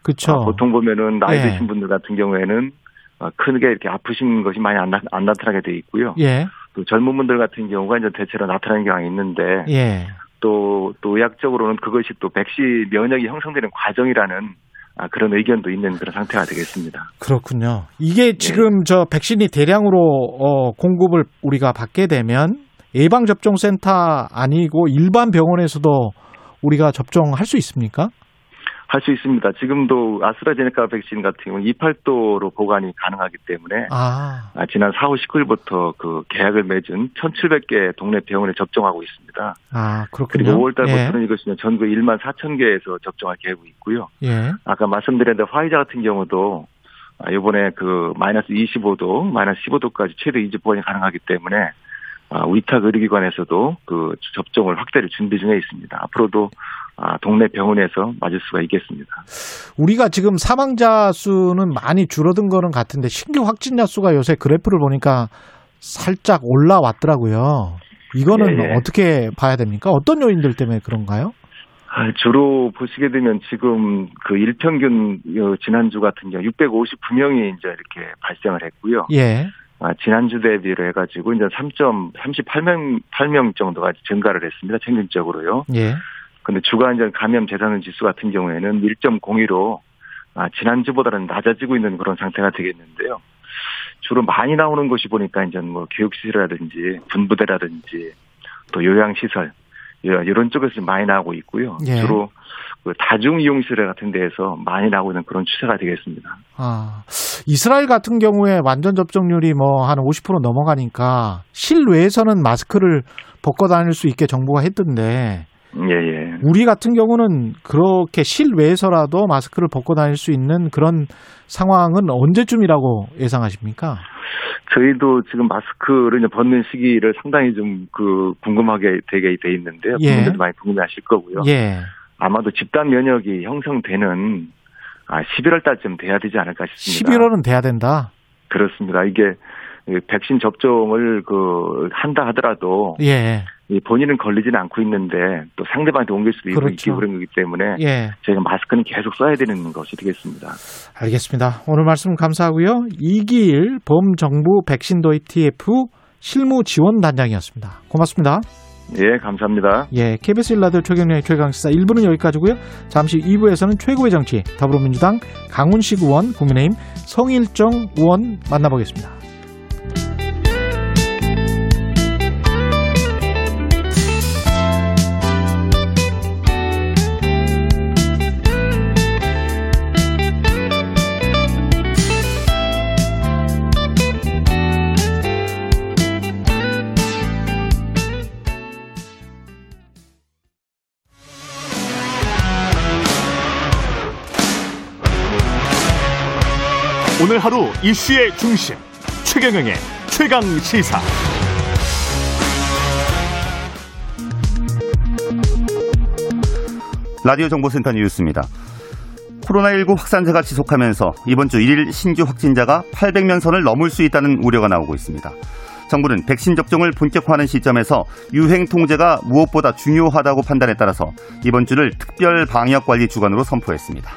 그렇죠. 아, 보통 보면은 나이 예. 드신 분들 같은 경우에는 아, 크게 이렇게 아프신 것이 많이 안, 나, 안 나타나게 돼 있고요. 예. 또 젊은 분들 같은 경우가 이제 대체로 나타나는 경향이 있는데 예. 또, 또 의학적으로는 그것이 또 백신 면역이 형성되는 과정이라는 아, 그런 의견도 있는 그런 상태가 되겠습니다. 그렇군요. 예. 이게 지금 저 백신이 대량으로 어, 공급을 우리가 받게 되면 예방 접종 센터 아니고 일반 병원에서도 우리가 접종할 수 있습니까? 할 수 있습니다. 지금도 아스트라제네카 백신 같은 경우는 28도로 보관이 가능하기 때문에 아, 아, 지난 4월 19일부터 그 계약을 맺은 1,700개 동네 병원에 접종하고 있습니다. 아 그리고 그렇군요. 5월 달부터는 이것이 전국 1만 4천 개에서 접종할 계획이 있고요. 예. 예. 아까 말씀드렸는데 화이자 같은 경우도 아, 이번에 그 마이너스 25도, 마이너스 15도까지 최대 이주 보관이 가능하기 때문에 아, 위탁 의료기관에서도 그 접종을 확대를 준비 중에 있습니다. 앞으로도 아, 동네 병원에서 맞을 수가 있겠습니다. 우리가 지금 사망자 수는 많이 줄어든 거는 같은데 신규 확진자 수가 요새 그래프를 보니까 살짝 올라왔더라고요. 이거는 예, 예. 어떻게 봐야 됩니까? 어떤 요인들 때문에 그런가요? 아, 주로 보시게 되면 지금 그 일평균 어, 지난주 같은 경우 659명이 이제 이렇게 발생을 했고요. 예. 아, 지난주 대비로 해가지고 이제 3.38명 8명 정도가 증가를 했습니다. 평균적으로요. 예. 근데 주간 감염 재산은 지수 같은 경우에는 1.02로 아, 지난주보다는 낮아지고 있는 그런 상태가 되겠는데요. 주로 많이 나오는 것이 보니까 이제 뭐 교육시설이라든지 분부대라든지 또 요양시설 예, 이런 쪽에서 좀 많이 나오고 있고요. 예. 주로 그 다중 이용시설 같은 데에서 많이 나오고 있는 그런 추세가 되겠습니다. 아, 이스라엘 같은 경우에 완전 접종률이 뭐 한 50% 넘어가니까 실외에서는 마스크를 벗고 다닐 수 있게 정부가 했던데 예, 예. 우리 같은 경우는 그렇게 실외에서라도 마스크를 벗고 다닐 수 있는 그런 상황은 언제쯤이라고 예상하십니까? 저희도 지금 마스크를 이제 벗는 시기를 상당히 좀 그 궁금하게 되게 돼 있는데요. 예. 국민들도 많이 궁금해하실 거고요. 예. 아마도 집단 면역이 형성되는 아 11월 달쯤 돼야 되지 않을까 싶습니다. 11월은 돼야 된다. 그렇습니다. 이게 이 백신 접종을 그 한다 하더라도 예. 이 본인은 걸리지는 않고 있는데 또 상대방한테 옮길 수도 있고 그렇죠. 있기 그런 거기 때문에 예. 저희가 마스크는 계속 써야 되는 것이 되겠습니다. 알겠습니다. 오늘 말씀 감사하고요. 이기일 범정부 백신 도입 TF 실무 지원 단장이었습니다. 고맙습니다. 예, 감사합니다. 예, KBS 일라디오 최경련의 최강시사 1부는 여기까지고요. 잠시 2부에서는 최고의 정치 더불어민주당 강훈식 의원, 국민의힘 성일정 의원 만나보겠습니다. 오늘 하루 이슈의 중심 최경영의 최강 시사. 라디오 정보센터 뉴스입니다. 코로나19 확산세가 지속하면서 이번 주 1일 신규 확진자가 800명 선을 넘을 수 있다는 우려가 나오고 있습니다. 정부는 백신 접종을 본격화하는 시점에서 유행 통제가 무엇보다 중요하다고 판단에 따라서 이번 주를 특별 방역 관리 주간으로 선포했습니다.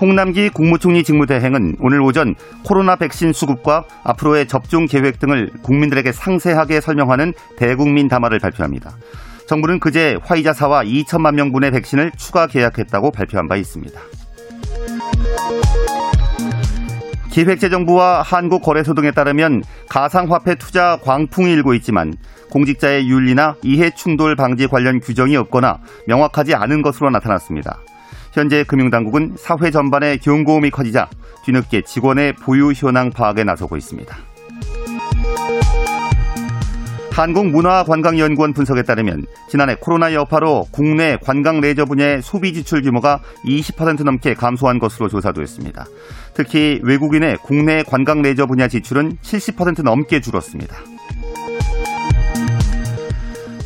홍남기 국무총리 직무대행은 오늘 오전 코로나 백신 수급과 앞으로의 접종 계획 등을 국민들에게 상세하게 설명하는 대국민 담화를 발표합니다. 정부는 그제 화이자사와 2천만 명분의 백신을 추가 계약했다고 발표한 바 있습니다. 기획재정부와 한국거래소 등에 따르면 가상화폐 투자 광풍이 일고 있지만 공직자의 윤리나 이해 충돌 방지 관련 규정이 없거나 명확하지 않은 것으로 나타났습니다. 현재 금융당국은 사회 전반의 경고음이 커지자 뒤늦게 직원의 보유 현황 파악에 나서고 있습니다. 한국문화관광연구원 분석에 따르면 지난해 코로나 여파로 국내 관광 레저 분야의 소비 지출 규모가 20% 넘게 감소한 것으로 조사됐습니다. 특히 외국인의 국내 관광 레저 분야 지출은 70% 넘게 줄었습니다.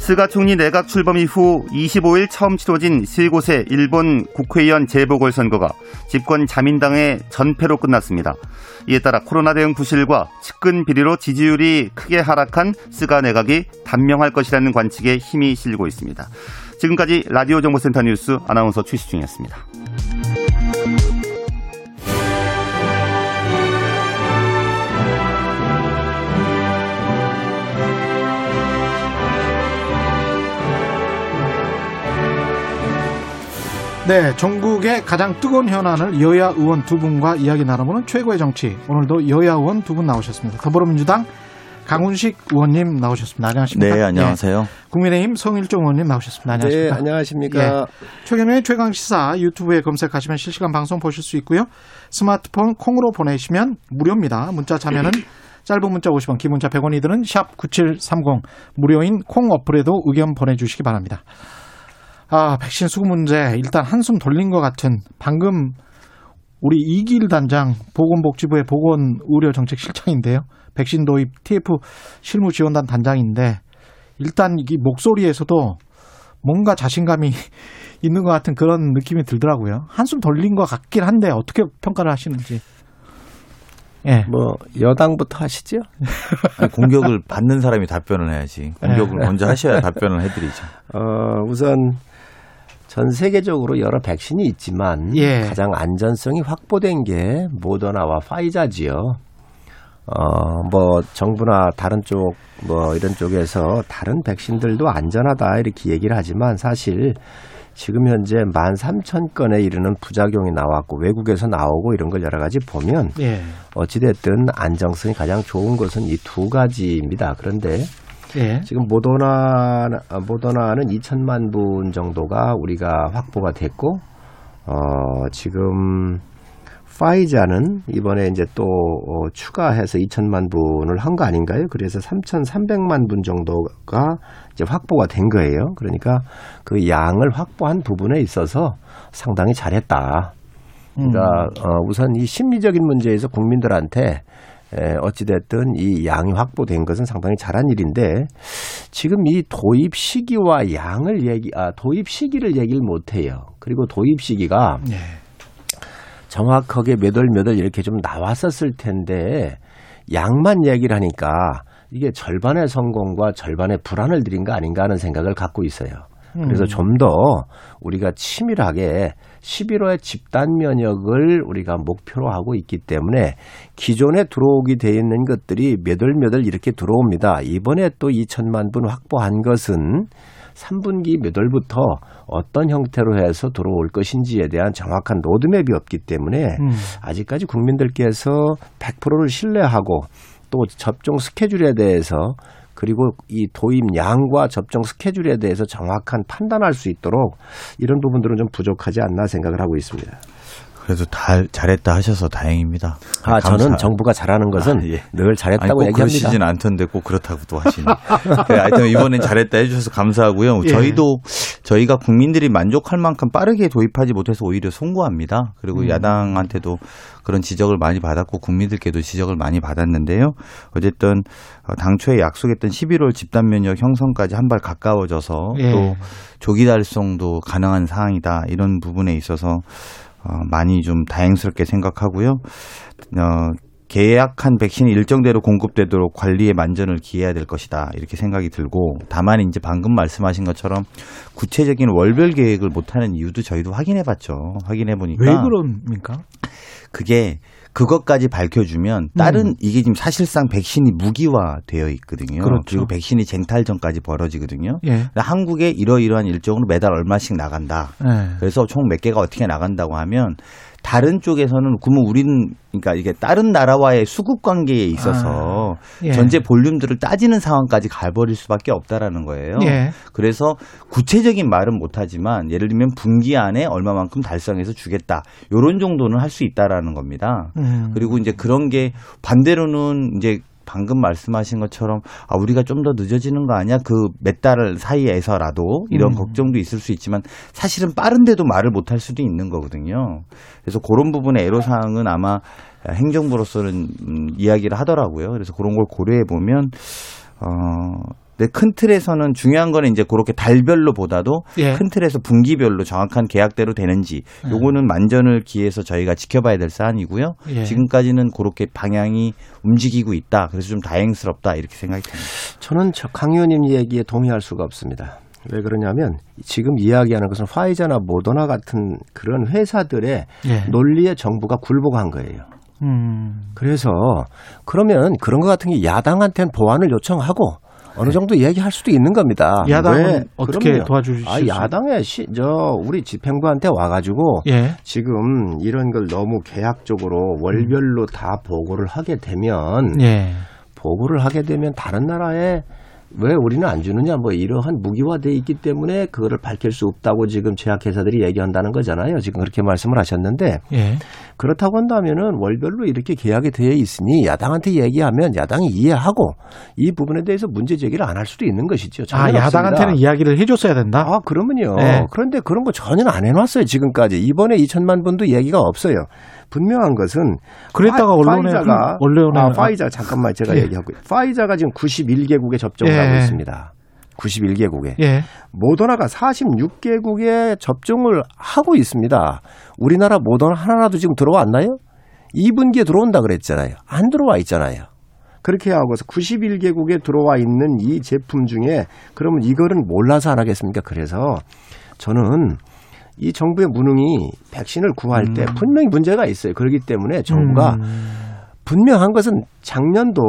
스가 총리 내각 출범 이후 25일 처음 치러진 세 곳의 일본 국회의원 재보궐선거가 집권 자민당의 전패로 끝났습니다. 이에 따라 코로나 대응 부실과 측근 비리로 지지율이 크게 하락한 스가 내각이 단명할 것이라는 관측에 힘이 실리고 있습니다. 지금까지 라디오 정보센터 뉴스 아나운서 최시중이었습니다. 네, 전국의 가장 뜨거운 현안을 여야 의원 두 분과 이야기 나눠보는 최고의 정치. 오늘도 여야 의원 두 분 나오셨습니다. 더불어민주당 강훈식 의원님 나오셨습니다. 안녕하십니까? 네, 안녕하세요. 네. 국민의힘 성일종 의원님 나오셨습니다. 안녕하십니까? 네, 안녕하십니까? 예. 최경영의 최강 시사 유튜브에 검색하시면 실시간 방송 보실 수 있고요. 스마트폰 콩으로 보내시면 무료입니다. 문자 참여는 *laughs* 짧은 문자 50원, 긴 문자 100원이 드는 샵 9730 무료인 콩 어플에도 의견 보내주시기 바랍니다. 아, 백신 수급 문제 일단 한숨 돌린 것 같은 방금 우리 이길 단장 보건복지부의 보건의료정책실장인데요. 백신 도입 TF 실무지원단 단장인데 일단 이 목소리에서도 뭔가 자신감이 *laughs* 있는 것 같은 그런 느낌이 들더라고요. 한숨 돌린 것 같긴 한데 어떻게 평가를 하시는지. 예. 뭐 여당부터 하시죠. 아니, 공격을 받는 사람이 답변을 해야지. 공격을 네. 먼저 하셔야 답변을 해드리죠. 어, 우선 전 세계적으로 여러 백신이 있지만 예. 가장 안전성이 확보된 게 모더나와 파이자지요. 어, 뭐 정부나 다른 쪽 뭐 이런 쪽에서 다른 백신들도 안전하다 이렇게 얘기를 하지만 사실 지금 현재 13,000건에 이르는 부작용이 나왔고 외국에서 나오고 이런 걸 여러 가지 보면 예. 어찌됐든 안정성이 가장 좋은 것은 이 두 가지입니다. 그런데 예. 지금 모더나 모더나는 2천만 분 정도가 우리가 확보가 됐고 어 지금 파이자는 이번에 이제 또 어, 추가해서 2천만 분을 한 거 아닌가요? 그래서 3,300만 분 정도가 이제 확보가 된 거예요. 그러니까 그 양을 확보한 부분에 있어서 상당히 잘했다. 그러니까 어, 우선 이 심리적인 문제에서 국민들한테 에, 어찌됐든 이 양이 확보된 것은 상당히 잘한 일인데 지금 이 도입 시기와 양을 얘기, 아, 도입 시기를 얘기를 못 해요. 그리고 도입 시기가 예. 정확하게 몇 월 몇 월 이렇게 좀 나왔었을 텐데 양만 얘기를 하니까 이게 절반의 성공과 절반의 불안을 드린 거 아닌가 하는 생각을 갖고 있어요. 그래서 좀 더 우리가 치밀하게 11호의 집단 면역을 우리가 목표로 하고 있기 때문에 기존에 들어오게 돼 있는 것들이 몇월몇월 이렇게 들어옵니다. 이번에 또 2천만 분 확보한 것은 3분기 몇 월부터 어떤 형태로 해서 들어올 것인지에 대한 정확한 로드맵이 없기 때문에 음. 아직까지 국민들께서 100%를 신뢰하고 또 접종 스케줄에 대해서 그리고 이 도입 양과 접종 스케줄에 대해서 정확한 판단할 수 있도록 이런 부분들은 좀 부족하지 않나 생각을 하고 있습니다. 그래도 다 잘했다 하셔서 다행입니다. 아, 감사- 저는 정부가 잘하는 것은 아, 예. 늘 아니, 잘했다고 꼭 얘기합니다. 그러시진 않던데 꼭 그렇다고 또 하시네. 네, 하여튼 이번엔 잘했다 해주셔서 감사하고요. 예. 저희도 저희가 국민들이 만족할 만큼 빠르게 도입하지 못해서 오히려 송구합니다. 그리고 음. 야당한테도 그런 지적을 많이 받았고 국민들께도 지적을 많이 받았는데요. 어쨌든 어, 당초에 약속했던 11월 집단 면역 형성까지 한 발 가까워져서 예. 또 조기 달성도 가능한 사항이다 이런 부분에 있어서 어, 많이 좀 다행스럽게 생각하고요. 어, 계약한 백신이 일정대로 공급되도록 관리에 만전을 기해야 될 것이다 이렇게 생각이 들고 다만 이제 방금 말씀하신 것처럼 구체적인 월별 계획을 못하는 이유도 저희도 확인해봤죠. 확인해보니까 왜 그럽니까? 그게 그것까지 밝혀주면 다른 이게 지금 사실상 백신이 무기화되어 있거든요. 음. 그렇죠. 리고 백신이 쟁탈전까지 벌어지거든요. 예. 근데 한국에 이러이러한 일정으로 매달 얼마씩 나간다. 예. 그래서 총 몇 개가 어떻게 나간다고 하면 다른 쪽에서는 그러면 우리는 그러니까 이게 다른 나라와의 수급 관계에 있어서 예. 전제 볼륨들을 따지는 상황까지 가버릴 수밖에 없다라는 거예요. 예. 그래서 구체적인 말은 못하지만 예를 들면 분기 안에 얼마만큼 달성해서 주겠다. 요런 정도는 할 수 있다라는 겁니다. 음. 그리고 이제 그런 게 반대로는 이제 방금 말씀하신 것처럼 아 우리가 좀 더 늦어지는 거 아니야? 그 몇 달 사이에서라도 이런 음. 걱정도 있을 수 있지만 사실은 빠른데도 말을 못 할 수도 있는 거거든요. 그래서 그런 부분의 애로 사항은 아마 행정부로서는 음, 이야기를 하더라고요. 그래서 그런 걸 고려해 보면 어. 근데 큰 틀에서는 중요한 거는 이제 그렇게 달별로 보다도 예. 큰 틀에서 분기별로 정확한 계약대로 되는지 네. 요거는 만전을 기해서 저희가 지켜봐야 될 사안이고요. 예. 지금까지는 그렇게 방향이 움직이고 있다. 그래서 좀 다행스럽다 이렇게 생각이 듭니다. 저는 저강 의원님 얘기에 동의할 수가 없습니다. 왜 그러냐면 지금 이야기하는 것은 화이자나 모더나 같은 그런 회사들의 예. 논리에 정부가 굴복한 거예요. 음. 그래서 그러면 그런 것 같은 게 야당한테는 보완을 요청하고 어느 정도 얘기할 수도 있는 겁니다. 야당은 왜? 어떻게 그럼요. 도와주실 아, 수 야당의 시, 저 우리 집행부한테 와가지고 예. 지금 이런 걸 너무 계약적으로 월별로 다 보고를 하게 되면 예. 보고를 하게 되면 다른 나라에 왜 우리는 안 주느냐 뭐 이러한 무기화돼 있기 때문에 그거를 밝힐 수 없다고 지금 제약회사들이 얘기한다는 거잖아요. 지금 그렇게 말씀을 하셨는데 예. 그렇다고 한다면은 월별로 이렇게 계약이 되어 있으니 야당한테 얘기하면 야당이 이해하고 이 부분에 대해서 문제 제기를 안 할 수도 있는 것이죠. 아, 없습니다. 야당한테는 이야기를 해줬어야 된다? 아, 그러면요. 네. 그런데 그런 거 전혀 안 해놨어요, 지금까지. 이번에 2천만 분도 얘기가 없어요. 분명한 것은. 그랬다가 파- 언론에 파이자가. 한- 언론에 아, 한- 파이자, 잠깐만 제가 예. 얘기하고. 파이자가 지금 91개국에 접종을 예. 하고 있습니다. 91개국에. 예. 모더나가 46개국에 접종을 하고 있습니다. 우리나라 모더나 하나라도 지금 들어왔나요? 2분기에 들어온다 그랬잖아요. 안 들어와 있잖아요. 그렇게 하고서 91개국에 들어와 있는 이 제품 중에 그러면 이거는 몰라서 안 하겠습니까? 그래서 저는 이 정부의 무능이 백신을 구할 때 분명히 문제가 있어요. 그렇기 때문에 정부가 음. 분명한 것은 작년도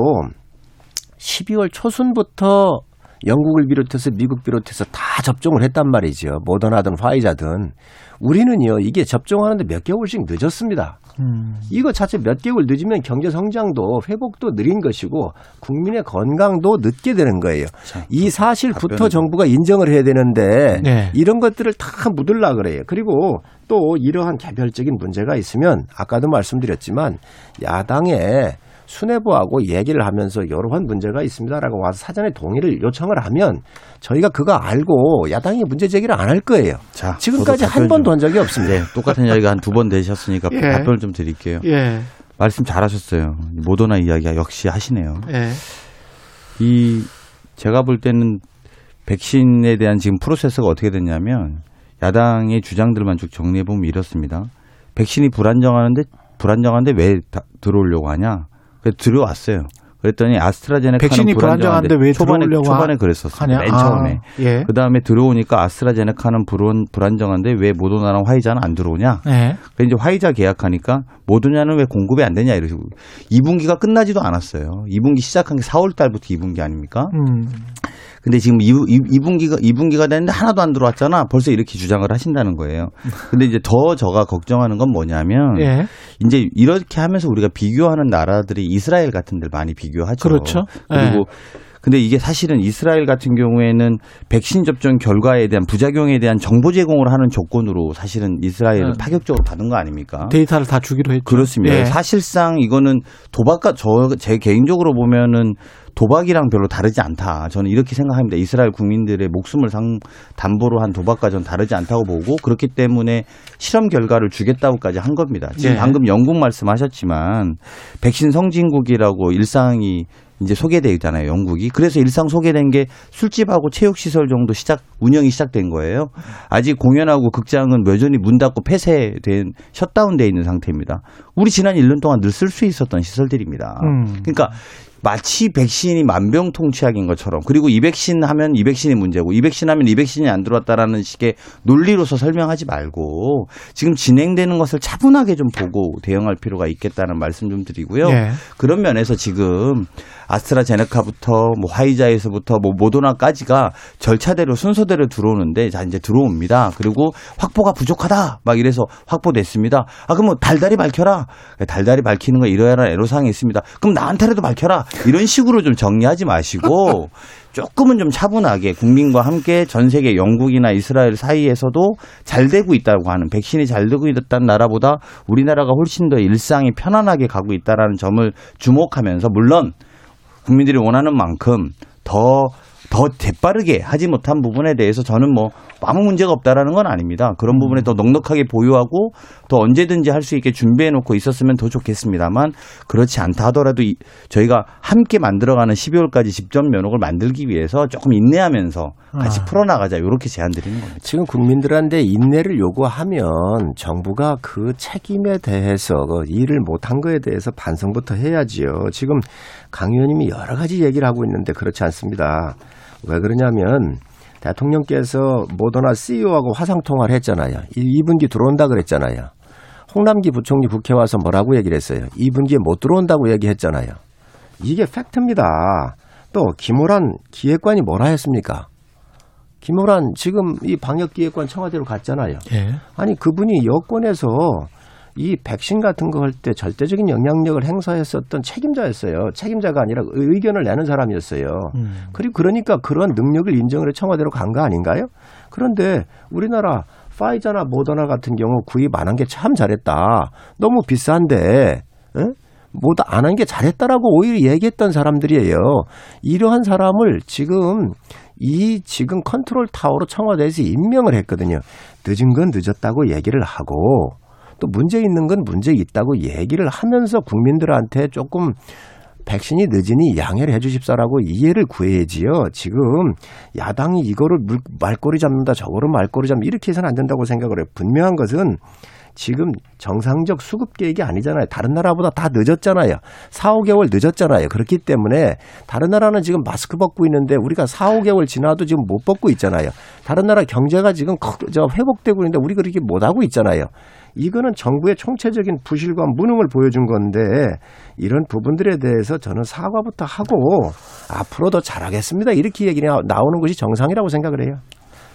12월 초순부터 영국을 비롯해서 미국 비롯해서 다 접종을 했단 말이죠. 모더나든 화이자든. 우리는요, 이게 접종하는데 몇 개월씩 늦었습니다. 음. 이거 자체 몇 개월 늦으면 경제 성장도 회복도 느린 것이고 국민의 건강도 늦게 되는 거예요. 이 사실부터 답변은- 정부가 인정을 해야 되는데 네. 이런 것들을 다 묻으려 그래요. 그리고 또 이러한 개별적인 문제가 있으면 아까도 말씀드렸지만 야당에 수뇌부하고 얘기를 하면서 여러한 문제가 있습니다라고 와서 사전에 동의를 요청을 하면 저희가 그거 알고 야당이 문제 제기를 안 할 거예요. 자, 지금까지 한 번도 좀- 한 적이 없습니다. 네, 똑같은 이야기가 한 두 번 되셨으니까 *laughs* 예. 답변을 좀 드릴게요. 예. 말씀 잘하셨어요. 모더나 이야기가 역시 하시네요. 예. 이 제가 볼 때는 백신에 대한 지금 프로세스가 어떻게 됐냐면 야당의 주장들만 쭉 정리해 보면 이렇습니다. 백신이 불안정하는데 불안정한데 왜 다- 들어오려고 하냐? 그래서 들어왔어요. 그랬더니 아스트라제네카는 백신이 불안정한데 왜 초반에 초반에 하- 그랬었어요. 맨 처음에. 아, 예. 그 다음에 들어오니까 아스트라제네카는 불안, 불안정한데 왜 모더나랑 화이자는 안 들어오냐? 예. 그 이제 화이자 계약하니까 모더나는 왜 공급이 안 되냐 이러시고 2분기가 끝나지도 않았어요. 2분기 시작한 게 4월 달부터 2분기 아닙니까? 음. 근데 지금 2, 분기가 2분기가 됐는데 하나도 안 들어왔잖아. 벌써 이렇게 주장을 하신다는 거예요. 근데 이제 더 저가 걱정하는 건 뭐냐면 예. 이제 이렇게 하면서 우리가 비교하는 나라들이 이스라엘 같은 데를 많이 비교하죠. 그렇죠. 그리고 근데 이게 사실은 이스라엘 같은 경우에는 백신 접종 결과에 대한 부작용에 대한 정보 제공을 하는 조건으로 사실은 이스라엘은 음. 파격적으로 받은 거 아닙니까? 데이터를 다 주기로 했죠. 그렇습니다. 예. 사실상 이거는 도박과 저 제 개인적으로 보면은 도박이랑 별로 다르지 않다. 저는 이렇게 생각합니다. 이스라엘 국민들의 목숨을 상 담보로 한 도박과 전 다르지 않다고 보고 그렇기 때문에 실험 결과를 주겠다고까지 한 겁니다. 지금 예. 방금 영국 말씀하셨지만 백신 성진국이라고 일상이 이제 소개되어 있잖아요, 영국이. 그래서 일상 소개된 게 술집하고 체육시설 정도 시작, 운영이 시작된 거예요. 아직 공연하고 극장은 여전히 문 닫고 폐쇄된, 셧다운돼 있는 상태입니다. 우리 지난 1년 동안 늘 쓸 수 있었던 시설들입니다. 음. 그러니까 마치 백신이 만병통치약인 것처럼 그리고 이 백신 하면 이 백신이 문제고 이 백신 하면 이 백신이 안 들어왔다라는 식의 논리로서 설명하지 말고 지금 진행되는 것을 차분하게 좀 보고 대응할 필요가 있겠다는 말씀 좀 드리고요. 예. 그런 면에서 지금 아스트라제네카부터 뭐 화이자에서부터 뭐 모더나까지가 절차대로 순서대로 들어오는데 자 이제 들어옵니다. 그리고 확보가 부족하다 막 이래서 확보됐습니다. 아 그럼 뭐 달달이 밝혀라. 달달이 밝히는 거 이러이러한 애로사항이 있습니다. 그럼 나한테라도 밝혀라. 이런 식으로 좀 정리하지 마시고 *laughs* 조금은 좀 차분하게 국민과 함께 전 세계 영국이나 이스라엘 사이에서도 잘 되고 있다고 하는 백신이 잘 되고 있다는 나라보다 우리나라가 훨씬 더 일상이 편안하게 가고 있다라는 점을 주목하면서 물론 국민들이 원하는 만큼 더, 더 재빠르게 하지 못한 부분에 대해서 저는 뭐 아무 문제가 없다라는 건 아닙니다. 그런 부분에 더 넉넉하게 보유하고 더 언제든지 할 수 있게 준비해 놓고 있었으면 더 좋겠습니다만 그렇지 않다 하더라도 이- 저희가 함께 만들어가는 12월까지 직접 면허를 만들기 위해서 조금 인내하면서 같이 아. 풀어나가자 이렇게 제안 드리는 겁니다. 지금 국민들한테 인내를 요구하면 정부가 그 책임에 대해서 그 일을 못한 거에 대해서 반성부터 해야지요. 지금 강 의원님이 여러 가지 얘기를 하고 있는데 그렇지 않습니다. 왜 그러냐면 대통령께서 모더나 CEO하고 화상 통화를 했잖아요. 2분기 들어온다 그랬잖아요. 홍남기 부총리 국회 와서 뭐라고 얘기를 했어요? 2분기에 못 들어온다고 얘기했잖아요. 이게 팩트입니다. 또 김호란 기획관이 뭐라 했습니까? 김호란 지금 이 방역기획관 청와대로 갔잖아요. 예. 아니 그분이 여권에서 이 백신 같은 거 할 때 절대적인 영향력을 행사했었던 책임자였어요. 책임자가 아니라 의견을 내는 사람이었어요. 음. 그리고 그러니까 그런 능력을 인정을 해 청와대로 간 거 아닌가요? 그런데 우리나라 파이자나 모더나 같은 경우 구입 안 한 게 참 잘했다. 너무 비싼데 에? 뭐다 안 한 게 잘했다라고 오히려 얘기했던 사람들이에요. 이러한 사람을 지금 이 지금 컨트롤 타워로 청와대에서 임명을 했거든요. 늦은 건 늦었다고 얘기를 하고 또 문제 있는 건 문제 있다고 얘기를 하면서 국민들한테 조금 백신이 늦으니 양해를 해 주십사라고 이해를 구해야지요. 지금 야당이 이거를 물- 말꼬리 잡는다, 저거를 말꼬리 잡는다 이렇게 해서는 안 된다고 생각을 해요. 분명한 것은 지금 정상적 수급 계획이 아니잖아요. 다른 나라보다 다 늦었잖아요. 4, 5개월 늦었잖아요. 그렇기 때문에 다른 나라는 지금 마스크 벗고 있는데 우리가 4, 5개월 지나도 지금 못 벗고 있잖아요. 다른 나라 경제가 지금 회복되고 있는데 우리가 그렇게 못 하고 있잖아요. 이거는 정부의 총체적인 부실과 무능을 보여준 건데 이런 부분들에 대해서 저는 사과부터 하고 앞으로 더 잘하겠습니다. 이렇게 얘기 나오는 것이 정상이라고 생각을 해요.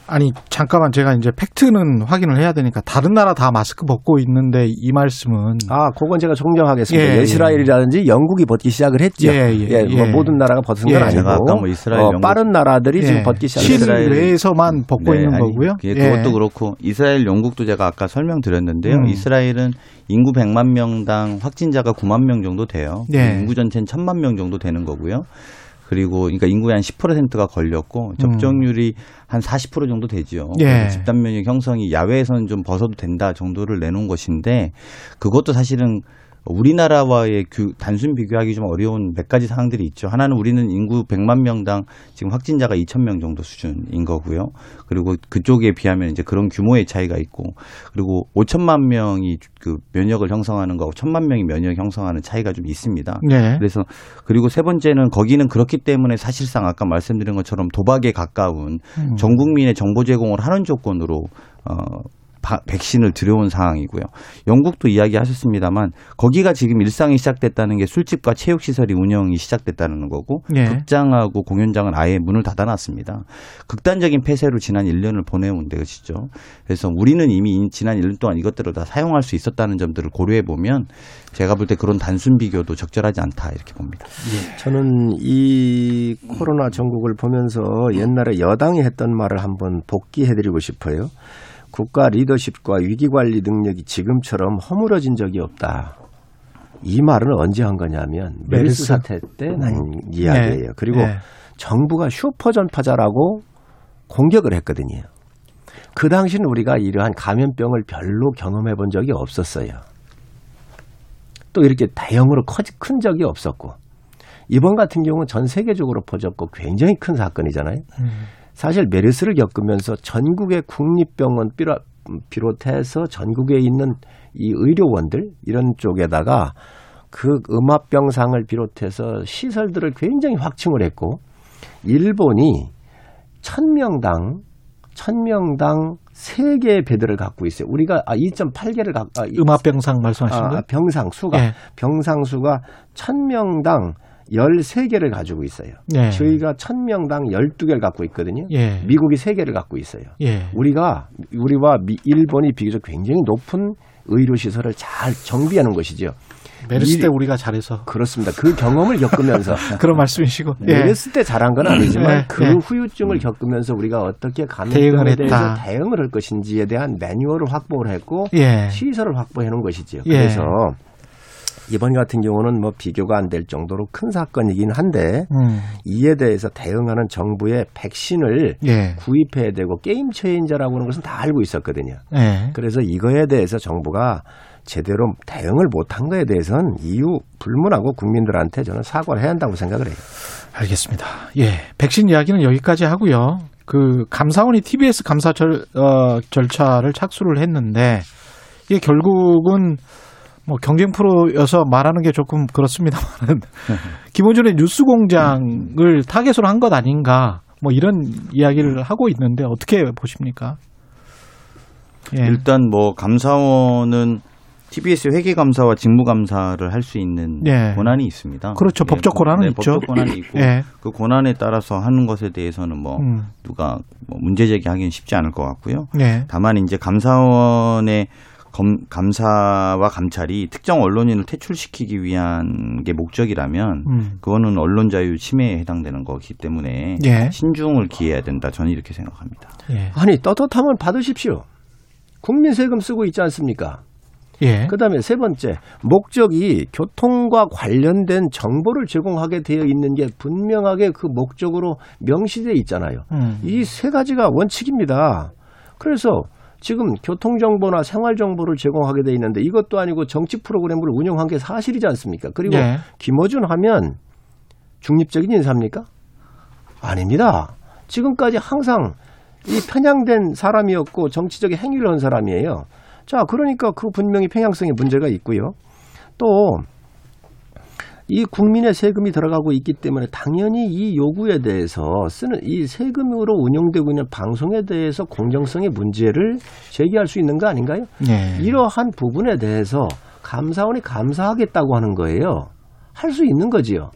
아니 잠깐만 제가 이제 팩트는 확인을 해야 되니까 다른 나라 다 마스크 벗고 있는데 이 말씀은 아, 그건 제가 정정하겠습니다. 예, 예. 이스라엘이라든지 영국이 벗기 시작을 했죠. 예, 예, 뭐 예. 모든 나라가 벗은 예. 건 아니고 제가 아까 뭐 이스라엘, 어, 영국- 빠른 나라들이 지금 벗기 시작했어요. 실내에서만 벗고 네, 있는 아니, 거고요. 예, 그것도 그렇고 이스라엘, 영국도 제가 아까 설명드렸는데요. 음. 이스라엘은 인구 100만 명당 확진자가 9만 명 정도 돼요. 예. 인구 전체는 1000만 명 정도 되는 거고요. 그리고 그러니까 인구의 한 10%가 걸렸고 접종률이 한40% 정도 되죠. 예. 집단 면역 형성이 야외에서는 좀 벗어도 된다 정도를 내놓은 것인데 그것도 사실은 우리나라와의 규- 단순 비교하기 좀 어려운 몇 가지 사항들이 있죠. 하나는 우리는 인구 100만 명당 지금 확진자가 2천 명 정도 수준인 거고요. 그리고 그쪽에 비하면 이제 그런 규모의 차이가 있고 그리고 5천만 명이 그 면역을 형성하는 거하고 1천만 명이 면역 형성하는 차이가 좀 있습니다. 네. 그래서 그리고 세 번째는 거기는 그렇기 때문에 사실상 아까 말씀드린 것처럼 도박에 가까운 음. 전 국민의 정보 제공을 하는 조건으로 어 바- 백신을 들여온 상황이고요. 영국도 이야기하셨습니다만 거기가 지금 일상이 시작됐다는 게 술집과 체육 시설이 운영이 시작됐다는 거고 예. 극장하고 공연장은 아예 문을 닫아놨습니다. 극단적인 폐쇄로 지난 1년을 보내온 것이죠. 그래서 우리는 이미 이- 지난 1년 동안 이것들을 다 사용할 수 있었다는 점들을 고려해 보면 제가 볼 때 그런 단순 비교도 적절하지 않다 이렇게 봅니다. 저는 이 코로나 전국을 보면서 옛날에 여당이 했던 말을 한번 복기해드리고 싶어요. 국가 리더십과 위기관리 능력이 지금처럼 허물어진 적이 없다. 이 말은 언제 한 거냐면 메르스. 사태 때난 음. 이야기예요. 네. 그리고 네. 정부가 슈퍼 전파자라고 공격을 했거든요. 그 당시는 우리가 이러한 감염병을 별로 경험해 본 적이 없었어요. 또 이렇게 대형으로 커지, 큰 적이 없었고 이번 같은 경우는 전 세계적으로 퍼졌고 굉장히 큰 사건이잖아요. 사실 메르스를 겪으면서 전국의 국립병원 비롯해서 전국에 있는 이 의료원들 이런 쪽에다가 그 음압병상을 비롯해서 시설들을 굉장히 확충을 했고 일본이 천명당 천명당 세개의 베드를 갖고 있어요. 우리가 아 2.8개를 갖고 아, 이- 음압 병상 말씀하시는 아, 거예요? 병상 수가 예. 병상 수가 1000명당 13개를 가지고 있어요. 예. 저희가 1000명당 12개를 갖고 있거든요. 예. 미국이 3개를 갖고 있어요. 예. 우리가 우리와 미- 일본이 비교적 굉장히 높은 의료 시설을 잘 정비하는 것이죠. 메르스 이- 때 우리가 잘해서 그렇습니다. 그 경험을 겪으면서 *laughs* 그런 말씀이시고. 예. 메르스 때 잘한 건 아니지만 예, 그 예. 후유증을 겪으면서 우리가 어떻게 감염병에. 대해서 대응을 할 것인지에 대한 매뉴얼을 확보를 했고 예. 시설을 확보해 놓은 것이죠. 예. 그래서 이번 같은 경우는 뭐 비교가 안 될 정도로 큰 사건이긴 한데 음. 이에 대해서 대응하는 정부의 백신을 예. 구입해야 되고 game changer라고 하는 것은 다 알고 있었거든요. 예. 그래서 이거에 대해서 정부가 제대로 대응을 못한 거에 대해서는 이유 불문하고 국민들한테 저는 사과를 해야 한다고 생각을 해요. 알겠습니다. 예. 백신 이야기는 여기까지 하고요. 그 감사원이 TBS 감사 절, 어, 절차를 착수를 했는데 이게 결국은 뭐 경쟁 프로여서 말하는 게 조금 그렇습니다만은 *laughs* 기본적으로 뉴스 공장을 타겟으로 한 것 아닌가 뭐 이런 이야기를 하고 있는데 어떻게 보십니까? 예. 일단 뭐 감사원은 TBS 회계 감사와 직무 감사를 할 수 있는 예. 권한이 있습니다. 그렇죠. 법적 권한은 네, 있죠. 법적 권한이 있고 *laughs* 예. 그 권한에 따라서 하는 것에 대해서는 뭐 음. 누가 뭐 문제 제기하기는 쉽지 않을 것 같고요. 예. 다만 이제 감사원의 검, 감사와 감찰이 특정 언론인을 퇴출시키기 위한 게 목적이라면 음. 그거는 언론 자유 침해에 해당되는 거기 때문에 예. 신중을 기해야 된다. 저는 이렇게 생각합니다. 예. 아니 떳떳하면 받으십시오. 국민 세금 쓰고 있지 않습니까? 예. 그다음에 세 번째 목적이 교통과 관련된 정보를 제공하게 되어 있는 게 분명하게 그 목적으로 명시돼 있잖아요. 음. 이세 가지가 원칙입니다. 그래서 지금 교통정보나 생활정보를 제공하게 돼 있는데 이것도 아니고 정치 프로그램을 운영한 게 사실이지 않습니까? 그리고 예. 김어준 하면 중립적인 인사입니까? 아닙니다. 지금까지 항상 이 편향된 사람이었고 정치적인 행위를 한 사람이에요. 자, 그러니까 그 분명히 편향성에 문제가 있고요. 또 이 국민의 세금이 들어가고 있기 때문에 당연히 이 요구에 대해서 쓰는 이 세금으로 운영되고 있는 방송에 대해서 공정성의 문제를 제기할 수 있는 거 아닌가요? 예. 이러한 부분에 대해서 감사원이 감사하겠다고 하는 거예요. 할 수 있는 거지요.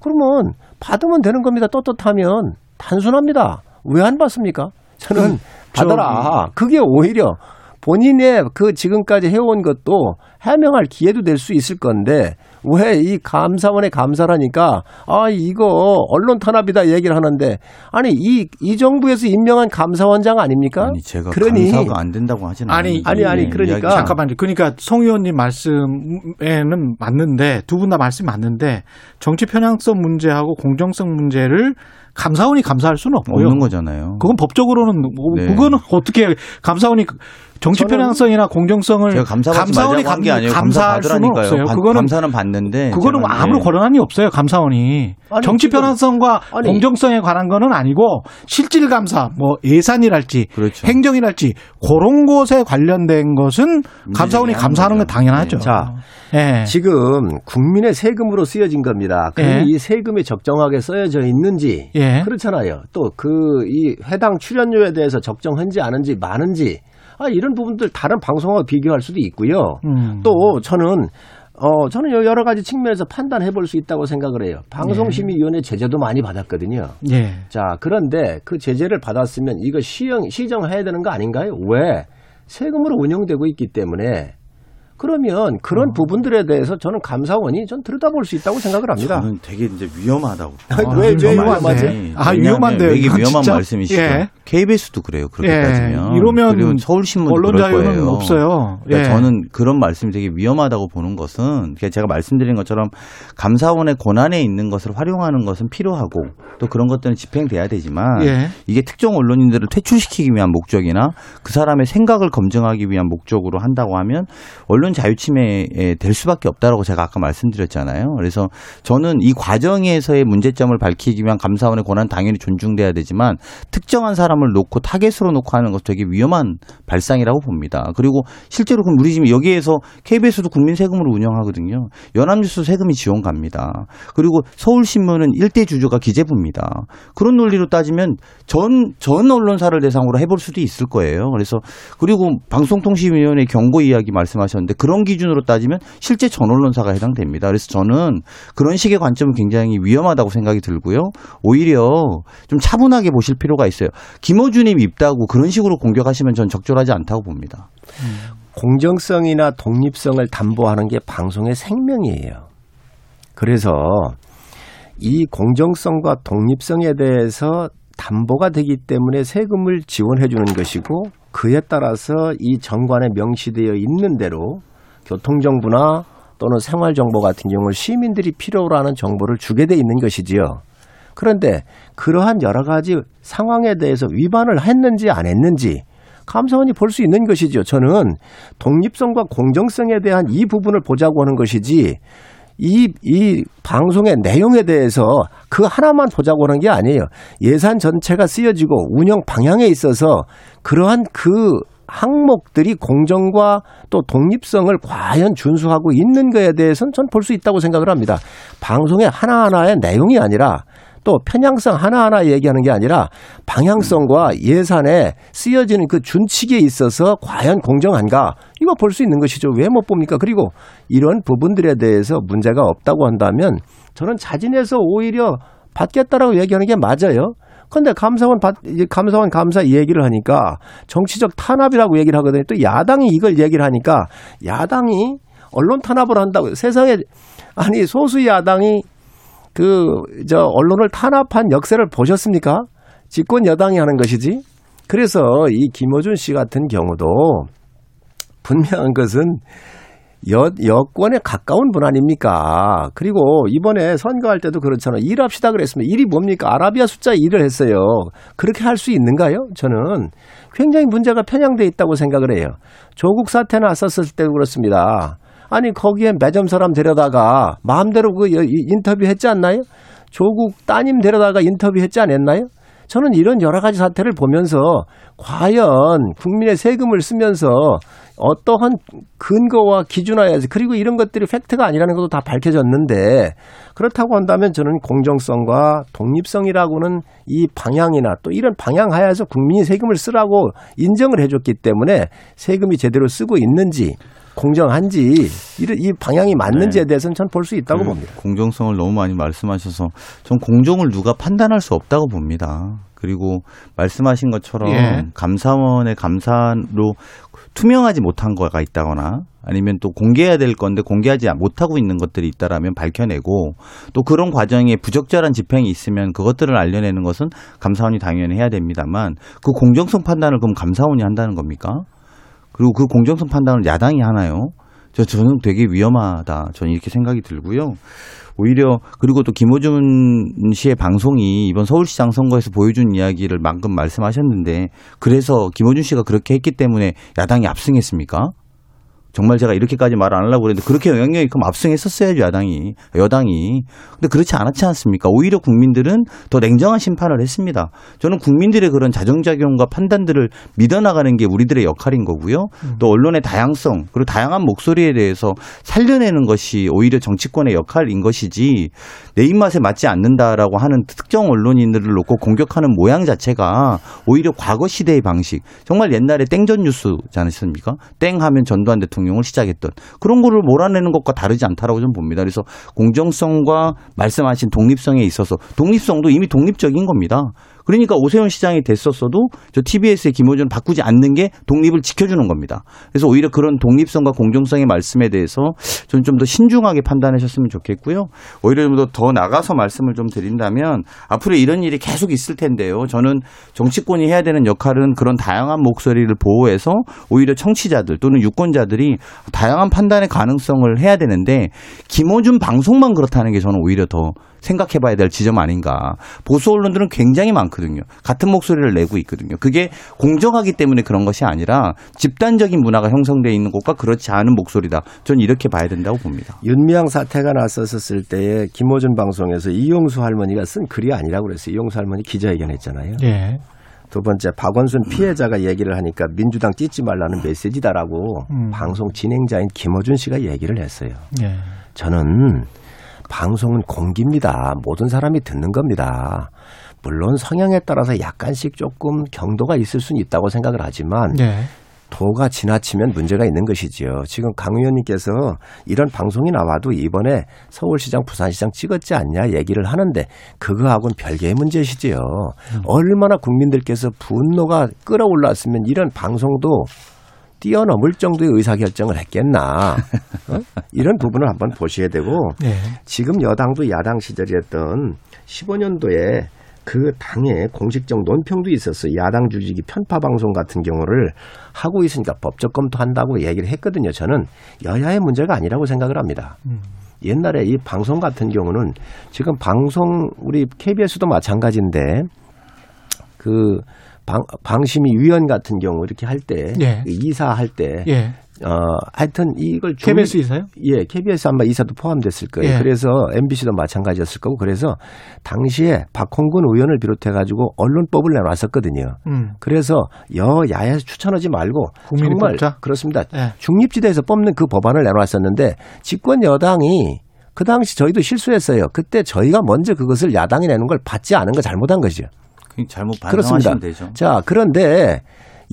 그러면 받으면 되는 겁니다. 떳떳하면 단순합니다. 왜 안 받습니까? 저는 받아라. 그게 오히려 본인의 그 지금까지 해온 것도 해명할 기회도 될 수 있을 건데 왜 이 감사원에 감사라니까 아 이거 언론 탄압이다 얘기를 하는데 아니 이 이 정부에서 임명한 감사원장 아닙니까? 아니 제가 그러니 감사가 안 된다고 하지는 아니, 않는데 아니, 아니, 네, 그러니까 이야기- 잠깐만요. 그러니까 송 의원님 말씀에는 맞는데 두 분 다 말씀이 맞는데 정치 편향성 문제하고 공정성 문제를 감사원이 감사할 수는 없고요. 없는 거잖아요. 그건 법적으로는 뭐 네. 그거는 *laughs* 어떻게 감사원이 정치 편향성이나 공정성을 제가 감사받지 감사원이 말자고 한게 아니에요. 감사할 감사 수는. 없어요. 반- 그거는 감사는 받는데 그거는 제가, 아무 네. 권한이 없어요. 감사원이 아니, 정치 지금- 편향성과 아니. 공정성에 관한 거는 아니고 실질 감사, 뭐 예산이랄지 그렇죠. 행정이랄지 그런 것에 관련된 것은 감사원이 감사하는 건 거죠. 당연하죠. 네. 자, 예. 지금 국민의 세금으로 쓰여진 겁니다. 그럼 예. 이 세금이 적정하게 쓰여져 있는지 예. 그렇잖아요. 또 그 이 해당 출연료에 대해서 적정한지 아닌지 많은지 아 이런 부분들 다른 방송과 비교할 수도 있고요. 음. 또 저는 어 저는 여러 가지 측면에서 판단해 볼 수 있다고 생각을 해요. 방송심의위원회 제재도 많이 받았거든요. 예. 자, 그런데 그 제재를 받았으면 이거 시정, 시정해야 되는 거 아닌가요? 왜? 세금으로 운영되고 있기 때문에 그러면 그런 부분들에 대해서 저는 감사원이 전 들여다볼 수 있다고 생각을 합니다. 저는 되게 이제 위험하다고. *laughs* 왜, 왜저 위험하지? 아, 위험한데요, 이게 위험한 진짜? 말씀이시죠. 예. KBS도 그래요. 그렇게 예, 따지면. 이러면 그리고 서울신문도 언론 자유는 거예요. 없어요. 그러니까 예. 저는 그런 말씀이 되게 위험하다고 보는 것은 그러니까 제가 말씀드린 것처럼 감사원의 권한에 있는 것을 활용하는 것은 필요하고 또 그런 것들은 집행돼야 되지만 예. 이게 특정 언론인들을 퇴출시키기 위한 목적이나 그 사람의 생각을 검증하기 위한 목적으로 한다고 하면 언론 자유침해에 될 수밖에 없다라고 제가 아까 말씀드렸잖아요. 그래서 저는 이 과정에서의 문제점을 밝히기 위한 감사원의 권한 당연히 존중돼야 되지만 특정한 사람을 놓고 타겟으로 놓고 하는 것 되게 위험한 발상이라고 봅니다. 그리고 실제로 그럼 우리 지금 여기에서 KBS도 국민 세금으로 운영하거든요. 연합뉴스 세금이 지원 갑니다. 그리고 서울신문은 일대 주주가 기재부입니다. 그런 논리로 따지면 전, 전 언론사를 대상으로 해볼 수도 있을 거예요. 그래서 그리고 방송통신위원회 경고 이야기 말씀하셨는데 그런 기준으로 따지면 실제 전 언론사가 해당됩니다. 그래서 저는 그런 식의 관점은 굉장히 위험하다고 생각이 들고요. 오히려 좀 차분하게 보실 필요가 있어요. 김어준님 입다고 그런 식으로 공격하시면 전 적절하지 않다고 봅니다. 공정성이나 독립성을 담보하는 게 방송의 생명이에요. 그래서 이 공정성과 독립성에 대해서 담보가 되기 때문에 세금을 지원해 주는 것이고 그에 따라서 이 정관에 명시되어 있는 대로 교통정보나 또는 생활정보 같은 경우를 시민들이 필요로 하는 정보를 주게 돼 있는 것이지요. 그런데 그러한 여러 가지 상황에 대해서 위반을 했는지 안 했는지 감사원이 볼 수 있는 것이죠. 저는 독립성과 공정성에 대한 이 부분을 보자고 하는 것이지 이, 이 방송의 내용에 대해서 그 하나만 보자고 하는 게 아니에요. 예산 전체가 쓰여지고 운영 방향에 있어서 그러한 그 항목들이 공정과 또 독립성을 과연 준수하고 있는 거에 대해서는 전 볼 수 있다고 생각을 합니다. 방송의 하나하나의 내용이 아니라 또 편향성 하나하나 얘기하는 게 아니라 방향성과 예산에 쓰여지는 그 준칙에 있어서 과연 공정한가 이거 볼 수 있는 것이죠. 왜 못 봅니까? 그리고 이런 부분들에 대해서 문제가 없다고 한다면 저는 자진해서 오히려 받겠다라고 얘기하는 게 맞아요. 근데 감사원 받, 감사원 감사 이 얘기를 하니까 정치적 탄압이라고 얘기를 하거든요. 또 야당이 이걸 얘기를 하니까 야당이 언론 탄압을 한다고 세상에 아니 소수 야당이 그 저 언론을 탄압한 역사를 보셨습니까? 집권 여당이 하는 것이지. 그래서 이 김어준 씨 같은 경우도 분명한 것은 여, 여권에 가까운 분 아닙니까? 그리고 이번에 선거할 때도 그렇잖아요. 일합시다 그랬습니다. 일이 뭡니까? 아라비아 숫자 일을 했어요. 그렇게 할 수 있는가요? 저는 굉장히 문제가 편향돼 있다고 생각을 해요. 조국 사태 났었을 때도 그렇습니다. 아니 거기에 매점 사람 데려다가 마음대로 그 인터뷰 했지 않나요? 조국 따님 데려다가 인터뷰 했지 않았나요? 저는 이런 여러 가지 사태를 보면서 과연 국민의 세금을 쓰면서 어떠한 근거와 기준하에서 그리고 이런 것들이 팩트가 아니라는 것도 다 밝혀졌는데 그렇다고 한다면 저는 공정성과 독립성이라고는 이 방향이나 또 이런 방향 하에서 국민이 세금을 쓰라고 인정을 해줬기 때문에 세금이 제대로 쓰고 있는지 공정한지 이 방향이 맞는지에 대해서는 전 볼 수 있다고 그 봅니다. 공정성을 너무 많이 말씀하셔서 전 공정을 누가 판단할 수 없다고 봅니다. 그리고 말씀하신 것처럼 예. 감사원의 감사로 투명하지 못한 거가 있다거나 아니면 또 공개해야 될 건데 공개하지 못하고 있는 것들이 있다라면 밝혀내고 또 그런 과정에 부적절한 집행이 있으면 그것들을 알려내는 것은 감사원이 당연히 해야 됩니다만 그 공정성 판단을 그럼 감사원이 한다는 겁니까? 그리고 그 공정성 판단을 야당이 하나요? 저 저는 되게 위험하다. 저는 이렇게 생각이 들고요. 오히려 그리고 또 김호준 씨의 방송이 이번 서울시장 선거에서 보여준 이야기를 방금 말씀하셨는데 그래서 김호준 씨가 그렇게 했기 때문에 야당이 압승했습니까? 정말 제가 이렇게까지 말 안 하려고 그랬는데 그렇게 영향력이 그럼 압승했었어야죠 야당이. 여당이. 근데 그렇지 않았지 않습니까? 오히려 국민들은 더 냉정한 심판을 했습니다. 저는 국민들의 그런 자정작용과 판단들을 믿어나가는 게 우리들의 역할인 거고요. 또 언론의 다양성 그리고 다양한 목소리에 대해서 살려내는 것이 오히려 정치권의 역할인 것이지 내 입맛에 맞지 않는다라고 하는 특정 언론인들을 놓고 공격하는 모양 자체가 오히려 과거 시대의 방식. 정말 옛날에 땡전 뉴스지 않습니까? 땡 하면 전두환 대통령 대통령을 시작했던 그런 거를 몰아내는 것과 다르지 않다라고 좀 봅니다. 그래서 공정성과 말씀하신 독립성에 있어서 독립성도 이미 독립적인 겁니다. 그러니까 오세훈 시장이 됐었어도 저 TBS의 김호준을 바꾸지 않는 게 독립을 지켜주는 겁니다. 그래서 오히려 그런 독립성과 공정성의 말씀에 대해서 저는 좀 더 신중하게 판단하셨으면 좋겠고요. 오히려 좀 더 나가서 말씀을 좀 드린다면 앞으로 이런 일이 계속 있을 텐데요. 저는 정치권이 해야 되는 역할은 그런 다양한 목소리를 보호해서 오히려 청취자들 또는 유권자들이 다양한 판단의 가능성을 해야 되는데 김호준 방송만 그렇다는 게 저는 오히려 더 생각해 봐야 될 지점 아닌가. 보수 언론들은 굉장히 많거든요. 같은 목소리를 내고 있거든요. 그게 공정하기 때문에 그런 것이 아니라 집단적인 문화가 형성되어 있는 것과 그렇지 않은 목소리다. 저는 이렇게 봐야 된다고 봅니다. 윤미향 사태가 났었을 때에 김호준 방송에서 이용수 할머니가 쓴 글이 아니라고 그랬어요. 이용수 할머니 기자회견 했잖아요. 예. 두 번째 박원순 피해자가 얘기를 하니까 민주당 찢지 말라는 메시지다라고 음. 방송 진행자인 김호준 씨가 얘기를 했어요. 예. 저는 방송은 공기입니다. 모든 사람이 듣는 겁니다. 물론 성향에 따라서 약간씩 조금 경도가 있을 수는 있다고 생각을 하지만 예. 도가 지나치면 문제가 있는 것이지요. 지금 강 의원님께서 이런 방송이 나와도 이번에 서울시장, 부산시장 찍었지 않냐 얘기를 하는데 그거하고는 별개의 문제시지요. 얼마나 국민들께서 분노가 끌어올랐으면 이런 방송도 뛰어넘을 정도의 의사결정을 했겠나. 어? *laughs* 이런 부분을 한번 보셔야 되고 예. 지금 여당도 야당 시절이었던 15년도에 그 당의 공식적 논평도 있었어요. 야당 주식이 편파 방송 같은 경우를 하고 있으니까 법적 검토한다고 얘기를 했거든요. 저는 여야의 문제가 아니라고 생각을 합니다. 옛날에 이 방송 같은 경우는 지금 방송 우리 KBS도 마찬가지인데 그 방, 방심위 위원 같은 경우 이렇게 할 때, 예. 이사 할 때, 예. 어, 하여튼 이걸 중- KBS 이사요? 예, KBS 아마 이사도 포함됐을 거예요. 예. 그래서 MBC도 마찬가지였을 거고 그래서 당시에 박홍근 의원을 비롯해 가지고 언론법을 내놨었거든요. 음. 그래서 여야에서 추천하지 말고 국민이 정말 뽑자? 그렇습니다. 예. 중립지대에서 뽑는 그 법안을 내놨었는데 집권 여당이 그 당시 저희도 실수했어요. 그때 저희가 먼저 그것을 야당이 내는 걸 받지 않은 거 잘못한 것이죠. 잘못 그렇습니다. 반성하시면 되죠. 자, 그런데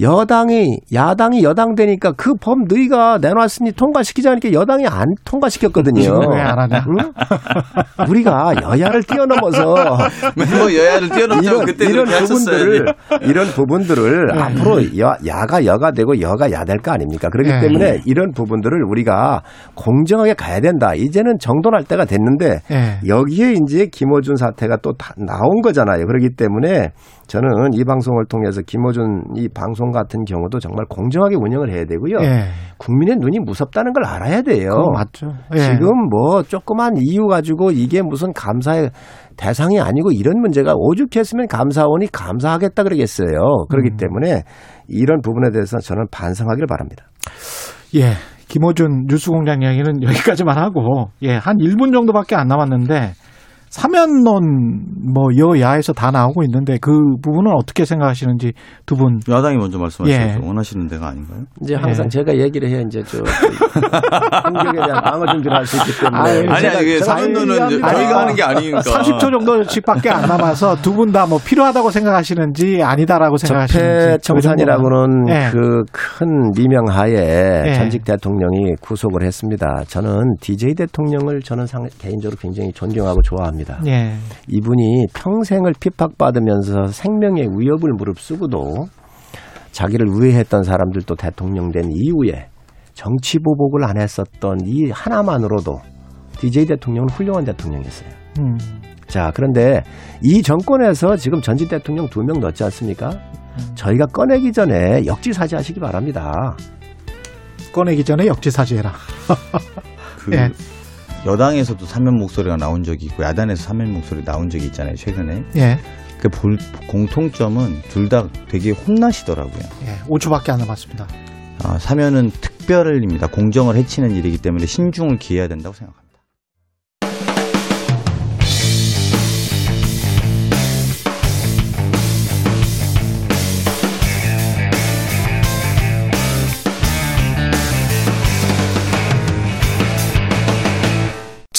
여당이 야당이 여당 되니까 그 법 너희가 내놨으니 통과시키자니까 여당이 안 통과시켰거든요. 왜안 하냐? 응? 우리가 여야를 뛰어넘어서 *laughs* 뭐 여야를 뛰어넘자면 이런, 그때 이런 그렇게 부분들을 하셨어야지. 이런 부분들을 네. 앞으로 여, 야가 여가 되고 여가 야 될 거 아닙니까? 그렇기 네. 때문에 이런 부분들을 우리가 공정하게 가야 된다. 이제는 정돈할 때가 됐는데 예. 여기에 이제 김어준 사태가 또다 나온 거잖아요. 그렇기 때문에 저는 이 방송을 통해서 김어준 이 방송 같은 경우도 정말 공정하게 운영을 해야 되고요. 예. 국민의 눈이 무섭다는 걸 알아야 돼요. 맞죠. 예. 지금 뭐 조그만 이유 가지고 이게 무슨 감사의 대상이 아니고 이런 문제가 오죽했으면 감사원이 감사하겠다 그러겠어요. 그렇기 음. 때문에 이런 부분에 대해서 저는 반성하기를 바랍니다. 예. 김호준 뉴스공장 이야기는 여기까지만 하고, 예, 한 1분 정도밖에 안 남았는데, 사면론, 뭐, 여야에서 다 나오고 있는데, 그 부분은 어떻게 생각하시는지 두 분. 야당이 먼저 말씀하셔서 예. 원하시는 데가 아닌가요? 이제 항상 예. 제가 얘기를 해야 이제 저 공격에 대한 방어 준비를 할 수 있기 때문에 아니, 아니, 이게 사면론은. 저희가 하는 게 아니니까. 30초 정도씩밖에 안 남아서 두 분 다 뭐 필요하다고 생각하시는지 아니다라고 생각하시는지. 적폐 청산이라고는 예. 그큰 미명 하에 예. 전직 대통령이 구속을 했습니다. 저는 DJ 대통령을 저는 상- 개인적으로 굉장히 존경하고 좋아합니다. 예. 이분이 평생을 핍박받으면서 생명의 위협을 무릅쓰고도 자기를 우회했던 사람들도 대통령 된 이후에 정치 보복을 안 했었던 이 하나만으로도 DJ 대통령은 훌륭한 대통령이었어요. 음. 자, 그런데 이 정권에서 지금 전직 대통령 두 명 넣지 않습니까? 저희가 꺼내기 전에 역지사지 하시기 바랍니다. 꺼내기 전에 역지사지해라. 그 예. 여당에서도 사면 목소리가 나온 적이 있고 야당에서 사면 목소리 나온 적이 있잖아요 최근에. 예. 그 볼- 공통점은 둘 다 되게 혼나시더라고요. 예. 5초밖에 안 남았습니다. 아, 사면은 특별입니다. 공정을 해치는 일이기 때문에 신중을 기해야 된다고 생각합니다.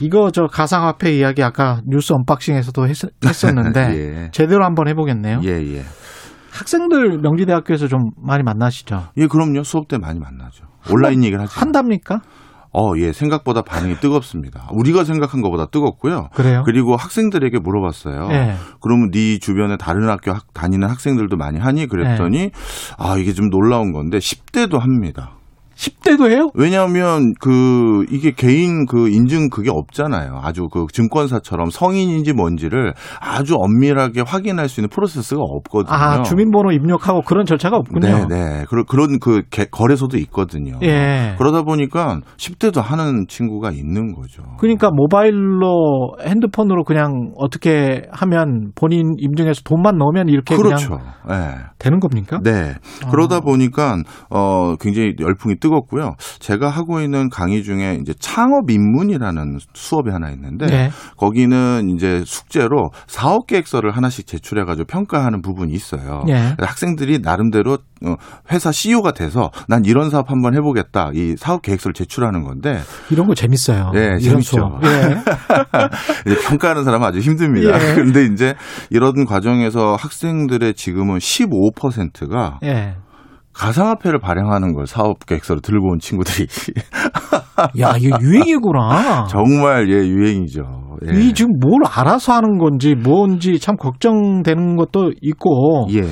이거 저 가상화폐 이야기 아까 뉴스 언박싱에서도 했, 었는데 *laughs* 예. 제대로 한번 해보겠네요. 예, 예. 학생들 명지대학교에서 좀 많이 만나시죠? 예, 그럼요. 수업 때 많이 만나죠. 온라인 얘기를 하죠. 한답니까? 어, 예, 생각보다 반응이 뜨겁습니다. 우리가 생각한 것보다 뜨겁고요. 그래요? 그리고 학생들에게 물어봤어요. 예. 그러면 네 주변에 다른 학교 학- 다니는 학생들도 많이 하니? 그랬더니 네. 아, 이게 좀 놀라운 건데 10대도 합니다. 10대도 해요? 왜냐하면 그 이게 개인 그 인증 그게 없잖아요. 아주 그 증권사처럼 성인인지 뭔지를 아주 엄밀하게 확인할 수 있는 프로세스가 없거든요. 아, 주민번호 입력하고 그런 절차가 없군요. 네, 네. 그런 그런 그 개- 거래소도 있거든요. 예. 그러다 보니까 10대도 하는 친구가 있는 거죠. 그러니까 모바일로 핸드폰으로 그냥 어떻게 하면 본인 임증해서 돈만 넣으면 이렇게 그렇죠. 그냥 네. 되는 겁니까? 네. 그러다 보니까 어 굉장히 열풍이 뜨 겁고요. 제가 하고 있는 강의 중에 이제 창업 입문이라는 수업이 하나 있는데 네. 거기는 이제 숙제로 사업 계획서를 하나씩 제출해 가지고 평가하는 부분이 있어요. 예. 학생들이 나름대로 어, 회사 CEO가 돼서 난 이런 사업 한번 해 보겠다. 이 사업 계획서를 제출하는 건데 이런 거 재밌어요. 네, 이런 재밌죠. 예. *laughs* 이제 평가하는 사람은 아주 힘듭니다. 예. *laughs* 근데 이제 이런 과정에서 학생들의 지금은 15%가 예. 가상화폐를 발행하는 걸 사업 계획서로 들고 온 친구들이 *laughs* 야, 이거 유행이구나. *laughs* 정말 예 유행이죠. 예. 이 지금 뭘 알아서 하는 건지 뭔지 참 걱정되는 것도 있고 예.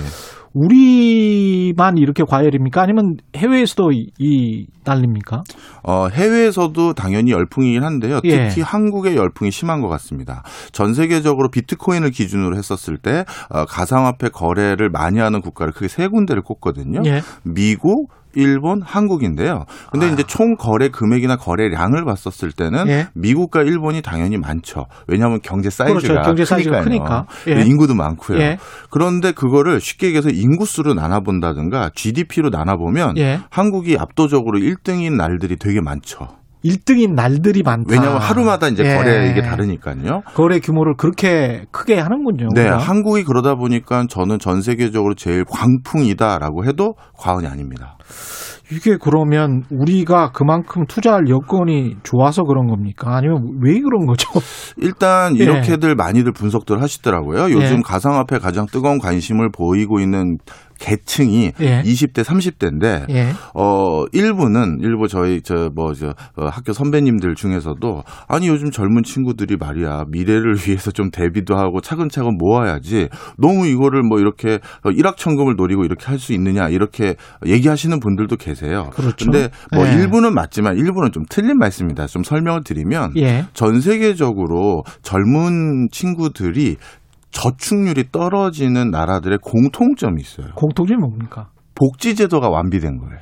우리만 이렇게 과열입니까? 아니면 해외에서도 이, 이 난립니까? 어, 해외에서도 당연히 열풍이긴 한데요. 예. 특히 한국의 열풍이 심한 것 같습니다. 전 세계적으로 비트코인을 기준으로 했었을 때 어, 가상화폐 거래를 많이 하는 국가를 크게 세 군데를 꼽거든요. 예. 미국, 일본, 한국인데요. 근데 이제 총 거래 금액이나 거래량을 봤었을 때는 아. 예. 미국과 일본이 당연히 많죠. 왜냐하면 경제 사이즈가 그렇죠. 경제 사이즈가. 크니까. 예. 인구도 많고요. 예. 그런데 그거를 쉽게 얘기해서 인구수로 나눠본다든가 GDP로 나눠보면 예. 한국이 압도적으로 1등인 날들이 되게 많죠. 1등인 날들이 많다. 왜냐하면 하루마다 이제 예. 거래 이게 다르니까요. 거래 규모를 그렇게 크게 하는군요. 네, 우리가. 한국이 그러다 보니까 저는 전 세계적으로 제일 광풍이다라고 해도 과언이 아닙니다. 이게 그러면 우리가 그만큼 투자할 여건이 좋아서 그런 겁니까? 아니면 왜 그런 거죠? *laughs* 일단 예. 이렇게들 많이들 분석들 하시더라고요. 요즘 예. 가상화폐 가장 뜨거운 관심을 보이고 있는 계층이 예. 20대, 30대인데 예. 어 일부는 일부 저희 저 뭐저 학교 선배님들 중에서도 아니 요즘 젊은 친구들이 말이야 미래를 위해서 좀 대비도 하고 차근차근 모아야지 너무 이거를 뭐 이렇게 일확천금을 노리고 이렇게 할 수 있느냐 이렇게 얘기하시는 분들도 계세요. 그렇죠. 근데 뭐 예. 일부는 맞지만 일부는 좀 틀린 말씀입니다. 좀 설명을 드리면 예. 전 세계적으로 젊은 친구들이 저축률이 떨어지는 나라들의 공통점이 있어요. 공통점이 뭡니까? 복지제도가 완비된 거예요.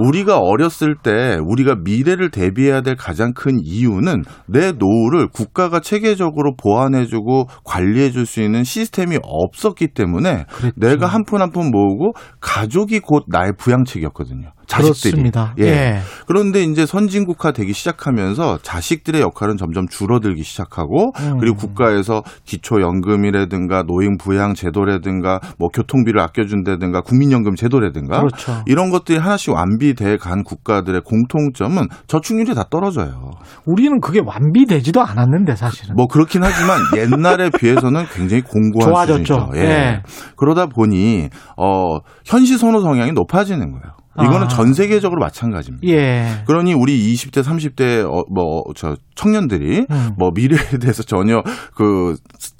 우리가 어렸을 때 우리가 미래를 대비해야 될 가장 큰 이유는 내 노후를 국가가 체계적으로 보완해주고 관리해줄 수 있는 시스템이 없었기 때문에 그랬죠. 내가 한 푼 한 푼 모으고 가족이 곧 나의 부양책이었거든요. 자식들이. 그렇습니다. 예. 예. 그런데 이제 선진국화 되기 시작하면서 자식들의 역할은 점점 줄어들기 시작하고 음. 그리고 국가에서 기초연금이라든가 노인 부양 제도라든가 뭐 교통비를 아껴준다든가 국민연금 제도라든가 그렇죠. 이런 것들이 하나씩 완비돼 간 국가들의 공통점은 저축률이 다 떨어져요. 우리는 그게 완비되지도 않았는데 사실은. 뭐 그렇긴 하지만 옛날에 *laughs* 비해서는 굉장히 공고한 좋아졌죠. 수준이죠. 예. 그러다 보니 어 현시 선호 성향이 높아지는 거예요. 이거는 아. 전 세계적으로 마찬가지입니다. 예. 그러니 우리 20대, 30대 어, 뭐저 청년들이 음. 뭐 미래에 *laughs* 대해서 전혀 그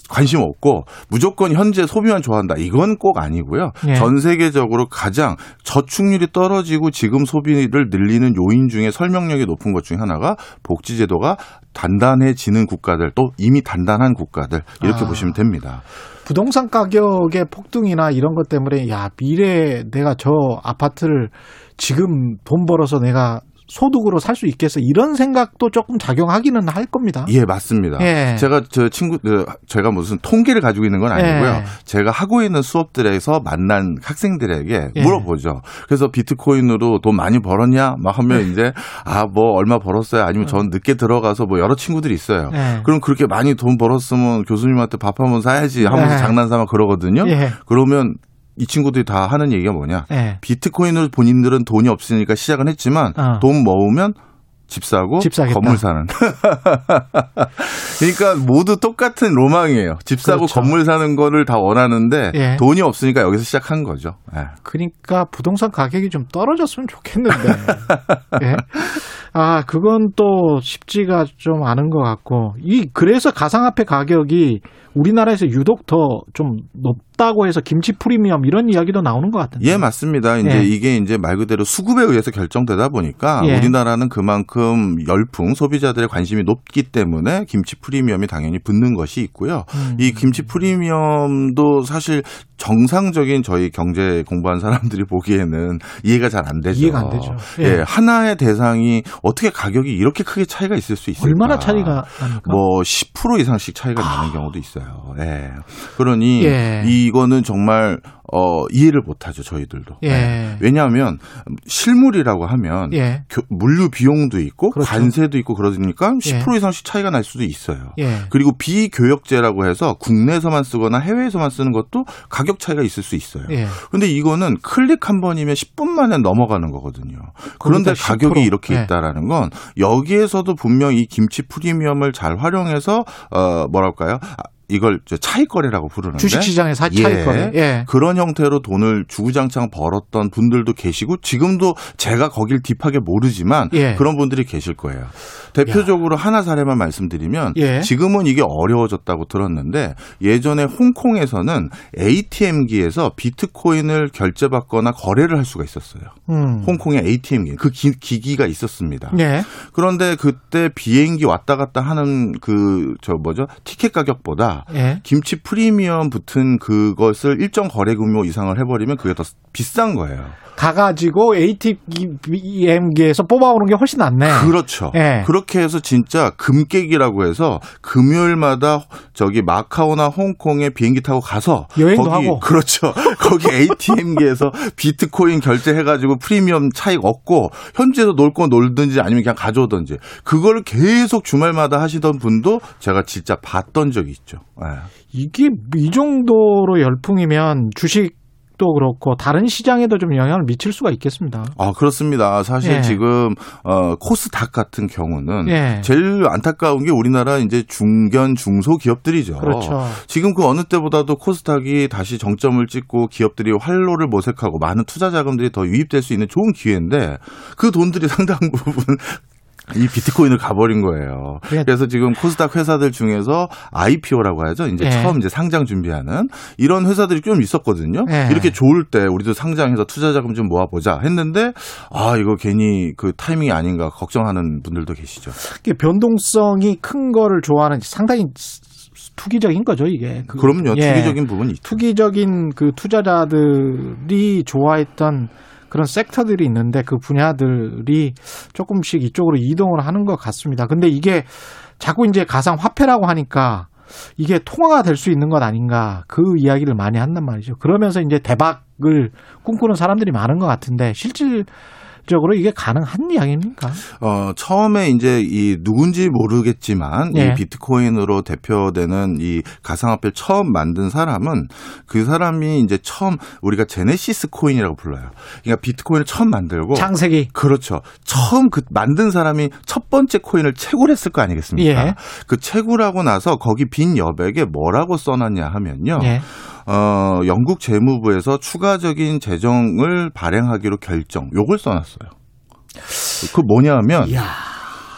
관심 없고 무조건 현재 소비만 좋아한다. 이건 꼭 아니고요. 예. 전 세계적으로 가장 저축률이 떨어지고 지금 소비를 늘리는 요인 중에 설명력이 높은 것 중에 하나가 복지제도가 단단해지는 국가들 또 이미 단단한 국가들 이렇게 아. 보시면 됩니다. 부동산 가격의 폭등이나 이런 것 때문에 야 미래에 내가 저 아파트를 지금 돈 벌어서 내가 소득으로 살 수 있겠어 이런 생각도 조금 작용하기는 할 겁니다. 예, 맞습니다. 예. 제가 저 친구 그 제가 무슨 통계를 가지고 있는 건 아니고요. 예. 제가 하고 있는 수업들에서 만난 학생들에게 예. 물어보죠. 그래서 비트코인으로 돈 많이 벌었냐? 막 하면 예. 이제 아 뭐 얼마 벌었어요? 아니면 전 늦게 들어가서 뭐 여러 친구들이 있어요. 예. 그럼 그렇게 많이 돈 벌었으면 교수님한테 밥 한 번 사야지 하면서 예. 장난삼아 그러거든요. 예. 그러면 이 친구들이 다 하는 얘기가 뭐냐? 예. 비트코인으로 본인들은 돈이 없으니까 시작은 했지만 어. 돈 모으면 집 사고 집. 건물 사는. *laughs* 그러니까 모두 똑같은 로망이에요. 집 사고 그렇죠. 건물 사는 거를 다 원하는데 예. 돈이 없으니까 여기서 시작한 거죠. 예. 그러니까 부동산 가격이 좀 떨어졌으면 좋겠는데. *laughs* 예. 아, 그건 또 쉽지가 좀 않은 것 같고. 이, 그래서 가상화폐 가격이 우리나라에서 유독 더 좀 높 다고 해서 김치 프리미엄 이런 이야기도 나오는 것 같은데. 예, 맞습니다. 이제 예. 이게 이제 말 그대로 수급에 의해서 결정되다 보니까 예. 우리나라는 그만큼 열풍 소비자들의 관심이 높기 때문에 김치 프리미엄이 당연히 붙는 것이 있고요. 음. 이 김치 프리미엄도 사실 정상적인 저희 경제 공부한 사람들이 *laughs* 보기에는 이해가 잘 안 되죠. 이해가 안 되죠. 예. 예. 하나의 대상이 어떻게 가격이 이렇게 크게 차이가 있을 수 있을까? 얼마나 차이가 납니까? 뭐10% 이상씩 차이가 나는 경우도 있어요. 예. 그러니 예. 이거는 정말 어 이해를 못 하죠, 저희들도. 예. 왜냐하면 실물이라고 하면 예. 교- 물류 비용도 있고 그렇죠. 관세도 있고 그러니까 10% 예. 이상씩 차이가 날 수도 있어요. 예. 그리고 비교역제라고 해서 국내에서만 쓰거나 해외에서만 쓰는 것도 가격 차이가 있을 수 있어요. 예. 근데 이거는 클릭 한 번이면 10분 만에 넘어가는 거거든요. 그런데 가격이 10%. 이렇게 예. 있다라는 건 여기에서도 분명 이 김치 프리미엄을 잘 활용해서 어 뭐랄까요? 아, 이걸 저 차익거래라고 부르는데 주식시장의 사- 예. 차익거래. 예. 그런 형태로 돈을 주구장창 벌었던 분들도 계시고 지금도 제가 거길 딥하게 모르지만 예. 그런 분들이 계실 거예요. 대표적으로 하나 사례만 말씀드리면 예. 지금은 이게 어려워졌다고 들었는데 예전에 홍콩에서는 ATM기에서 비트코인을 결제받거나 거래를 할 수가 있었어요. 음. 홍콩에 ATM기 그 기, 기기가 있었습니다. 예. 그런데 그때 비행기 왔다 갔다 하는 그 저 뭐죠 티켓 가격보다 예. 김치 프리미엄 붙은 그것을 일정 거래 규모 이상을 해버리면 그게 더 비싼 거예요. 가가지고 ATM기에서 뽑아오는 게 훨씬 낫네. 그렇죠. 예. 그렇게 해서 진짜 금깨기라고 해서 금요일마다 저기 마카오나 홍콩에 비행기 타고 가서 여행도 거기 하고. 그렇죠. *laughs* 거기 ATM기에서 비트코인 결제해가지고 프리미엄 차익 얻고 현지에서 놀 거 놀든지 아니면 그냥 가져오든지 그걸 계속 주말마다 하시던 분도 제가 진짜 봤던 적이 있죠. 예. 이게 이 정도로 열풍이면 주식도 그렇고 다른 시장에도 좀 영향을 미칠 수가 있겠습니다. 아, 그렇습니다. 사실 예. 지금, 어, 코스닥 같은 경우는 예. 제일 안타까운 게 우리나라 이제 중견, 중소 기업들이죠. 그렇죠. 지금 그 어느 때보다도 코스닥이 다시 정점을 찍고 기업들이 활로를 모색하고 많은 투자 자금들이 더 유입될 수 있는 좋은 기회인데 그 돈들이 *laughs* 상당 부분 이 비트코인을 가버린 거예요. 그래. 그래서 지금 코스닥 회사들 중에서 IPO라고 하죠. 이제 예. 처음 이제 상장 준비하는 이런 회사들이 좀 있었거든요. 예. 이렇게 좋을 때 우리도 상장해서 투자 자금 좀 모아보자 했는데 아 이거 괜히 그 타이밍이 아닌가 걱정하는 분들도 계시죠. 변동성이 큰 거를 좋아하는 상당히 투기적인 거죠 이게. 그- 그럼요. 예. 투기적인 부분이 있죠. 투기적인 그 투자자들이 좋아했던 그런 섹터들이 있는데 그 분야들이 조금씩 이쪽으로 이동을 하는 것 같습니다. 근데 이게 자꾸 이제 가상 화폐라고 하니까 이게 통화가 될 수 있는 것 아닌가 그 이야기를 많이 한단 말이죠. 그러면서 이제 대박을 꿈꾸는 사람들이 많은 것 같은데 실질 적으로 이게 가능한 이야기입니까? 어, 처음에 이제 이 누군지 모르겠지만 예. 이 비트코인으로 대표되는 이 가상화폐를 처음 만든 사람은 그 사람이 이제 처음 우리가 제네시스 코인이라고 불러요. 그러니까 비트코인을 처음 만들고 창세기. 그렇죠. 처음 그 만든 사람이 첫 번째 코인을 채굴 했을 거 아니겠습니까? 예. 그 채굴하고 나서 거기 빈 여백에 뭐라고 써놨냐 하면요. 예. 어, 영국 재무부에서 추가적인 재정을 발행하기로 결정. 요걸 써놨어요. 그 뭐냐면 이야.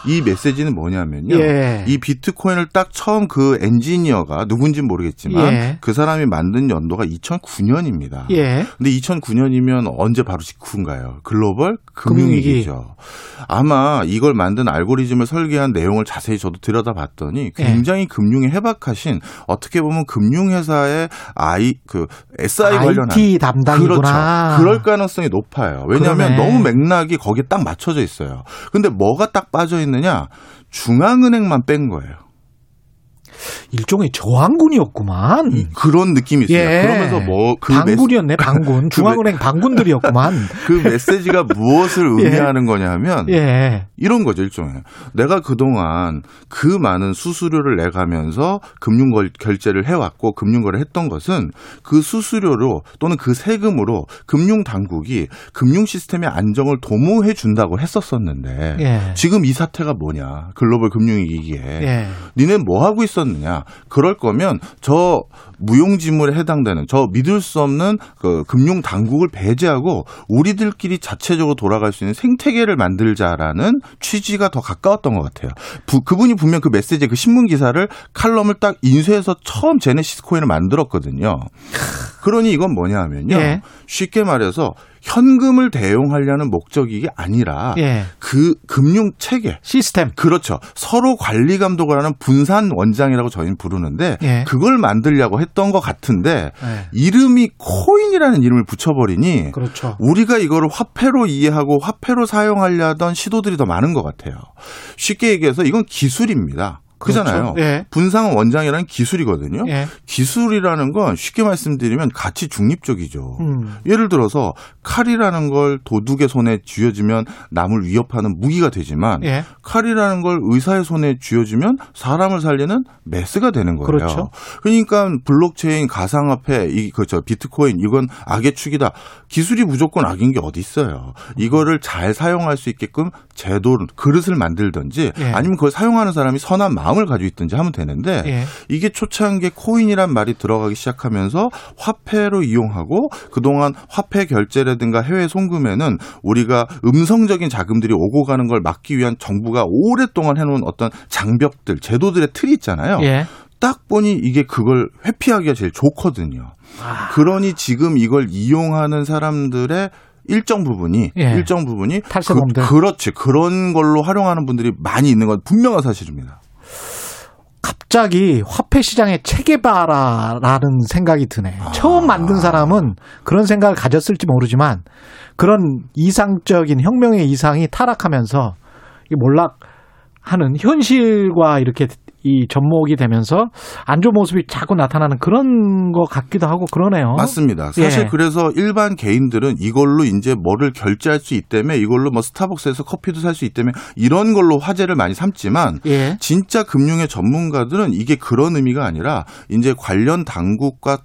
이 메시지는 뭐냐면요. 예. 이 비트코인을 딱 처음 그 엔지니어가 누군지 모르겠지만 예. 그 사람이 만든 연도가 2009년입니다. 예. 근데 2009년이면 언제 바로 직후인가요? 글로벌 금융위기. 금융위기죠. 아마 이걸 만든 알고리즘을 설계한 내용을 자세히 저도 들여다봤더니 예. 굉장히 금융에 해박하신 어떻게 보면 금융회사의 I 그 SI 관련한 IT 담당이구나. 그렇죠. 그럴 가능성이 높아요. 왜냐하면 그러네. 너무 맥락이 거기에 딱 맞춰져 있어요. 근데 뭐가 딱 빠져 있 느냐? 중앙은행만 뺀 거예요. 일종의 저항군이었구만. 그런 느낌이 있어요. 예. 그러면서 뭐 그 반군이었네, 반군. 중앙은행 반군들이었구만. *laughs* 그 메시지가 무엇을 *laughs* 예. 의미하는 거냐면 예. 이런 거죠 일종의 내가 그동안 그 많은 수수료를 내 가면서 금융 걸- 결제를 해 왔고 금융 거래 했던 것은 그 수수료로 또는 그 세금으로 금융 당국이 금융 시스템의 안정을 도모해 준다고 했었었는데 예. 지금 이 사태가 뭐냐 글로벌 금융 위기에 예. 니네 뭐 하고 있었 느냐? 그럴 거면 저 무용지물에 해당되는 저 믿을 수 없는 그 금융 당국을 배제하고 우리들끼리 자체적으로 돌아갈 수 있는 생태계를 만들자라는 취지가 더 가까웠던 것 같아요. 부- 그분이 분명 그 메시지 그 신문 기사를 칼럼을 딱 인쇄해서 처음 제네시스 코인을 만들었거든요. 그러니 이건 뭐냐 하면요. 예. 쉽게 말해서 현금을 대용하려는 목적이 아니라 예. 그 금융 체계 시스템 그렇죠. 서로 관리 감독을 하는 분산 원장이라고 저희는 부르는데 예. 그걸 만들려고 했던 것 같은데 예. 이름이 코인이라는 이름을 붙여버리니 그렇죠. 우리가 이거를 화폐로 이해하고 화폐로 사용하려 던 시도들이 더 많은 것 같아요. 쉽게 얘기해서 이건 기술입니다. 그잖아요. 그렇죠. 예. 분산 원장이라는 기술이거든요. 예. 기술이라는 건 쉽게 말씀드리면 가치 중립적이죠. 음. 예를 들어서 칼이라는 걸 도둑의 손에 쥐어주면 남을 위협하는 무기가 되지만 예. 칼이라는 걸 의사의 손에 쥐어주면 사람을 살리는 메스가 되는 거예요. 그렇죠. 그러니까 블록체인, 가상화폐, 이그저 비트코인 이건 악의 축이다. 기술이 무조건 악인 게 어디 있어요. 이거를 잘 사용할 수 있게끔 제도 그릇을 만들든지 예. 아니면 그걸 사용하는 사람이 선한 마음을 가지고 있든지 하면 되는데 예. 이게 초창기에 코인이란 말이 들어가기 시작하면서 화폐로 이용하고 그동안 화폐 결제라든가 해외 송금에는 우리가 음성적인 자금들이 오고 가는 걸 막기 위한 정부가 오랫동안 해놓은 어떤 장벽들, 제도들의 틀이 있잖아요. 예. 딱 보니 이게 그걸 회피하기가 제일 좋거든요. 아. 그러니 지금 이걸 이용하는 사람들의 일정 부분이 예. 일정 부분이 탈세범들. 그, 그렇지 그런 걸로 활용하는 분들이 많이 있는 건 분명한 사실입니다. 갑자기 화폐 시장에 체계바라라는 생각이 드네. 아. 처음 만든 사람은 그런 생각을 가졌을지 모르지만 그런 이상적인 혁명의 이상이 타락하면서 이 몰락하는 현실과 이렇게 이 접목이 되면서 안 좋은 모습이 자꾸 나타나는 그런 것 같기도 하고 그러네요. 맞습니다. 사실 예. 그래서 일반 개인들은 이걸로 이제 뭐를 결제할 수 있다며 이걸로 뭐 스타벅스에서 커피도 살 수 있다며 이런 걸로 화제를 많이 삼지만 예. 진짜 금융의 전문가들은 이게 그런 의미가 아니라 이제 관련 당국과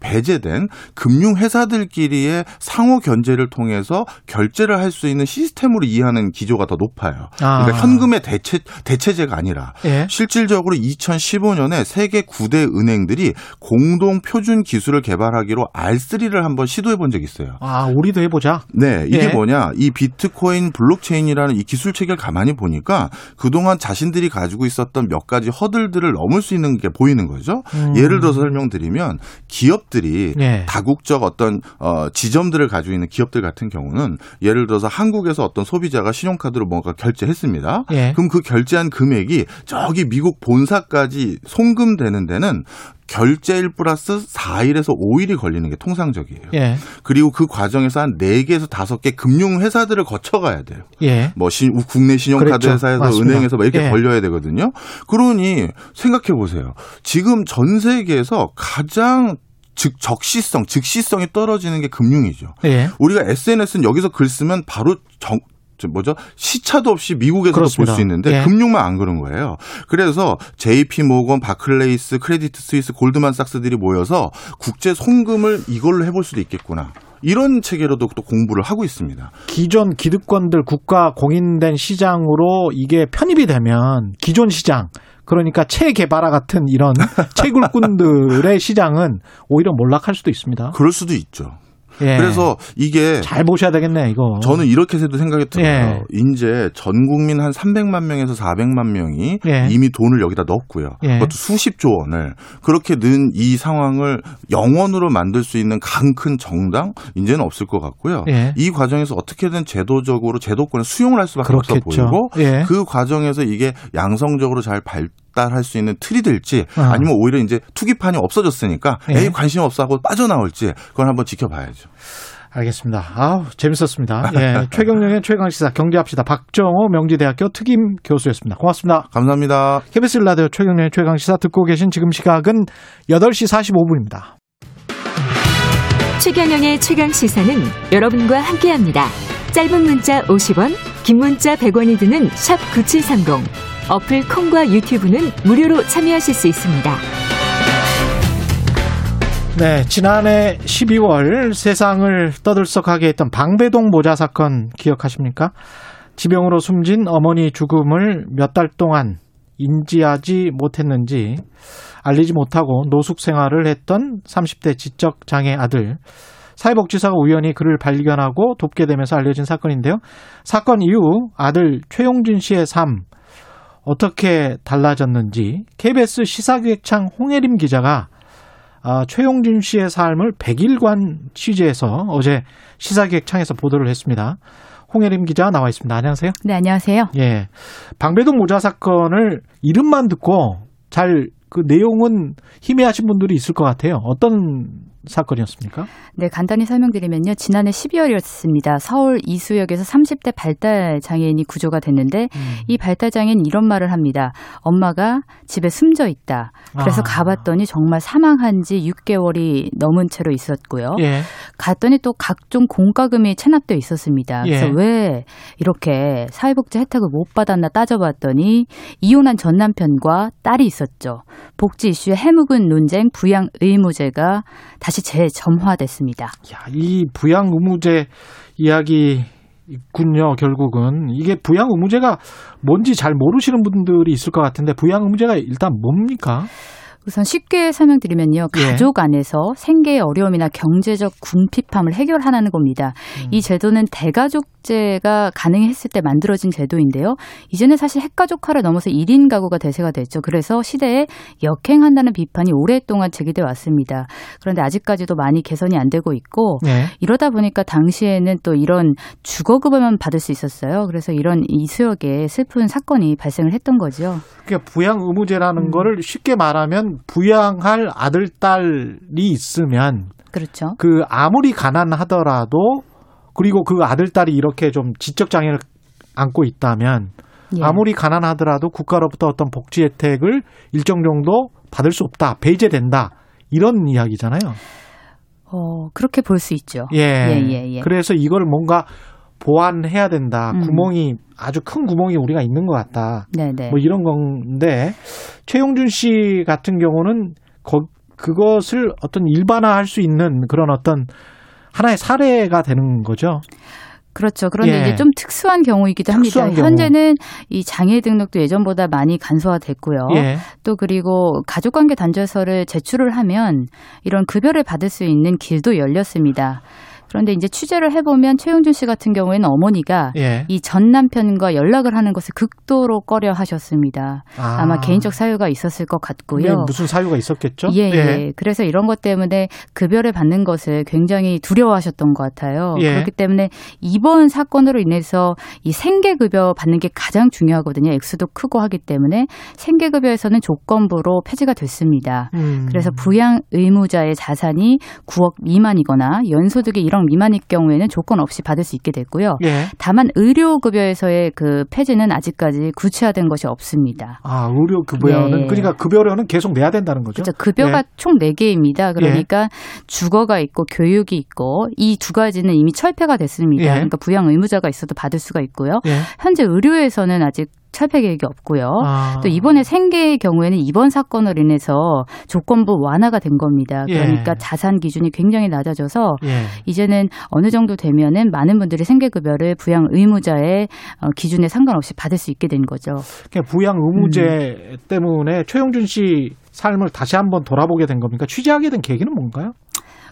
배제된 금융회사들끼리의 상호 견제를 통해서 결제를 할 수 있는 시스템으로 이해하는 기조가 더 높아요. 아. 그러니까 현금의 대체, 대체제가 아니라 예. 실질적으로 2015년에 세계 9대 은행들이 공동 표준 기술을 개발하기로 R3를 한번 시도해 본 적이 있어요. 아, 우리도 해보자. 네, 이게 예. 뭐냐? 이 비트코인 블록체인이라는 이 기술 체계를 가만히 보니까 그동안 자신들이 가지고 있었던 몇 가지 허들들을 넘을 수 있는 게 보이는 거죠. 음. 예를 들어서 설명드리면 기업 들이 예. 다국적 어떤 어 지점들을 가지고 있는 기업들 같은 경우는 예를 들어서 한국에서 어떤 소비자가 신용카드로 뭔가 결제했습니다. 예. 그럼 그 결제한 금액이 저기 미국 본사까지 송금되는 데는 결제 일 플러스 4일에서 5일이 걸리는 게 통상적이에요. 예. 그리고 그 과정에서 한 4개에서 5개 금융회사들을 거쳐가야 돼요. 예. 뭐 신- 국내 신용카드 그랬죠. 회사에서 맞습니다. 은행에서 막 이렇게 예. 걸려야 되거든요. 그러니 생각해 보세요. 지금 전 세계에서 가장 즉 적시성, 즉시성이 떨어지는 게 금융이죠. 예. 우리가 SNS는 여기서 글 쓰면 바로 정, 저 뭐죠? 시차도 없이 미국에서도 볼. 수 있는데 예. 금융만 안 그런 거예요. 그래서 JP 모건, 바클레이스, 크레디트 스위스, 골드만삭스들이 모여서 국제 송금을 이걸로 해볼 수도 있겠구나. 이런 체계로도 또 공부를 하고 있습니다. 기존 기득권들 국가 공인된 시장으로 이게 편입이 되면 기존 시장 그러니까 체개발화 같은 이런 *laughs* 채굴꾼들의 시장은 오히려 몰락할 수도 있습니다. 그럴 수도 있죠. 예. 그래서 이게 잘 보셔야 되겠네 이거. 저는 이렇게 해도 생각이 들어요. 예. 이제 전 국민 한 300만 명에서 400만 명이 예. 이미 돈을 여기다 넣었고요. 예. 그것도 수십조 원을 그렇게 는 이 상황을 영원으로 만들 수 있는 강 큰 정당 이제는 없을 것 같고요. 예. 이 과정에서 어떻게든 제도적으로 제도권을 수용을 할 수밖에 없어 그렇겠죠. 보이고 예. 그 과정에서 이게 양성적으로 잘 발 달할 수 있는 틀이 될지 아. 아니면 오히려 이제 투기판이 없어졌으니까 예. 에이 관심 없어 하고 빠져나올지 그건 한번 지켜봐야죠. 알겠습니다. 아우 재밌었습니다. *laughs* 예, 최경영의 최강 시사 경제합시다. 박정호 명지대학교 특임 교수였습니다. 고맙습니다. 감사합니다. KBS 라디오 최경영의 최강 시사 듣고 계신 지금 시각은 8시 45분입니다. 최경영의 최강 시사는 여러분과 함께합니다. 짧은 문자 50원, 긴 문자 100원이 드는 샵 9730. 어플 콩과 유튜브는 무료로 참여하실 수 있습니다. 네, 지난해 12월 세상을 떠들썩하게 했던 방배동 모자 사건 기억하십니까? 지병으로 숨진 어머니 죽음을 몇 달 동안 인지하지 못했는지 알리지 못하고 노숙 생활을 했던 30대 지적 장애 아들 사회복지사가 우연히 그를 발견하고 돕게 되면서 알려진 사건인데요. 사건 이후 아들 최용준 씨의 삶 어떻게 달라졌는지 KBS 시사기획창 홍혜림 기자가 아, 최용준 씨의 삶을 100일간 취재해서 어제 시사기획창에서 보도를 했습니다. 홍혜림 기자 나와 있습니다. 안녕하세요. 네, 안녕하세요. 예. 방배동 모자 사건을 이름만 듣고 잘 그 내용은 희미하신 분들이 있을 것 같아요. 어떤 사건이었습니까? 네, 간단히 설명드리면요. 지난해 12월이었습니다. 서울 이수역에서 30대 발달 장애인이 구조가 됐는데 음. 이 발달 장애인 이런 말을 합니다. 엄마가 집에 숨져 있다. 그래서 아. 가봤더니 정말 사망한 지 6개월이 넘은 채로 있었고요. 예. 갔더니 또 각종 공과금이 체납돼 있었습니다. 그래서 예. 왜 이렇게 사회복지 혜택을 못 받았나 따져봤더니 이혼한 전 남편과 딸이 있었죠. 복지 이슈의 해묵은 논쟁, 부양 의무제가 다시 재점화됐습니다. 야, 이 부양 의무제 이야기 있군요, 결국은. 이게 부양 의무제가 뭔지 잘 모르시는 분들이 있을 것 같은데 부양 의무제가 일단 뭡니까? 우선 쉽게 설명드리면요. 예. 가족 안에서 생계의 어려움이나 경제적 궁핍함을 해결하라는 겁니다. 음. 이 제도는 대가족제가 가능했을 때 만들어진 제도인데요. 이제는 사실 핵가족화를 넘어서 1인 가구가 대세가 됐죠. 그래서 시대에 역행한다는 비판이 오랫동안 제기돼 왔습니다. 그런데 아직까지도 많이 개선이 안 되고 있고 네. 이러다 보니까 당시에는 또 이런 주거급여만 받을 수 있었어요. 그래서 이런 이수역에 슬픈 사건이 발생을 했던 거죠. 그러니까 부양 의무제라는 음. 거를 쉽게 말하면 부양할 아들 딸이 있으면 그렇죠. 그 아무리 가난하더라도 그리고 그 아들 딸이 이렇게 좀 지적 장애를 안고 있다면 예. 아무리 가난하더라도 국가로부터 어떤 복지 혜택을 일정 정도 받을 수 없다 배제된다 이런 이야기잖아요. 어, 그렇게 볼 수 있죠. 예. 예, 예, 예. 그래서 이걸 뭔가 보완해야 된다. 음. 구멍이 아주 큰 구멍이 우리가 있는 것 같다. 네네. 뭐 이런 건데 최용준 씨 같은 경우는 거, 그것을 어떤 일반화할 수 있는 그런 어떤 하나의 사례가 되는 거죠. 그렇죠. 그런데 예. 이제 좀 특수한 경우이기도 합니다. 특수한 경우. 현재는 이 장애 등록도 예전보다 많이 간소화됐고요. 예. 또 그리고 가족관계 단절서를 제출을 하면 이런 급여를 받을 수 있는 길도 열렸습니다. 그런데 이제 취재를 해보면 최용준 씨 같은 경우에는 어머니가 예. 이전 남편과 연락을 하는 것을 극도로 꺼려 하셨습니다. 아. 아. 마 개인적 사유가 있었을 것 같고요. 네, 무슨 사유가 있었겠죠? 예, 예. 그래서 이런 것 때문에 급여를 받는 것을 굉장히 두려워하셨던 것 같아요. 예. 그렇기 때문에 이번 사건으로 인해서 이 생계급여 받는 게 가장 중요하거든요. 액수도 크고 하기 때문에 생계급여에서는 조건부로 폐지가 됐습니다. 음. 그래서 부양 의무자의 자산이 9억 미만이거나 연소득이 1억 미만일 경우에는 조건 없이 받을 수 있게 됐고요. 예. 다만 의료급여에서의 그 폐지는 아직까지 구체화된 것이 없습니다. 아, 의료 급여는 네. 그러니까 급여료는 계속 내야 된다는 거죠. 그렇죠. 급여가 예. 총 4개입니다. 그러니까 주거가 있고 교육이 있고 이 두 가지는 이미 철폐가 됐습니다. 예. 그러니까 부양 의무자가 있어도 받을 수가 있고요. 예. 현재 의료에서는 아직 철폐 계획이 없고요. 아. 또 이번에 생계의 경우에는 이번 사건으로 인해서 조건부 완화가 된 겁니다. 예. 그러니까 자산 기준이 굉장히 낮아져서 예. 이제는 어느 정도 되면은 많은 분들이 생계급여를 부양 의무자의 어, 기준에 상관없이 받을 수 있게 된 거죠. 그러니까 부양 의무제 음. 때문에 최용준 씨 삶을 다시 한번 돌아보게 된 겁니까? 취재하게 된 계기는 뭔가요?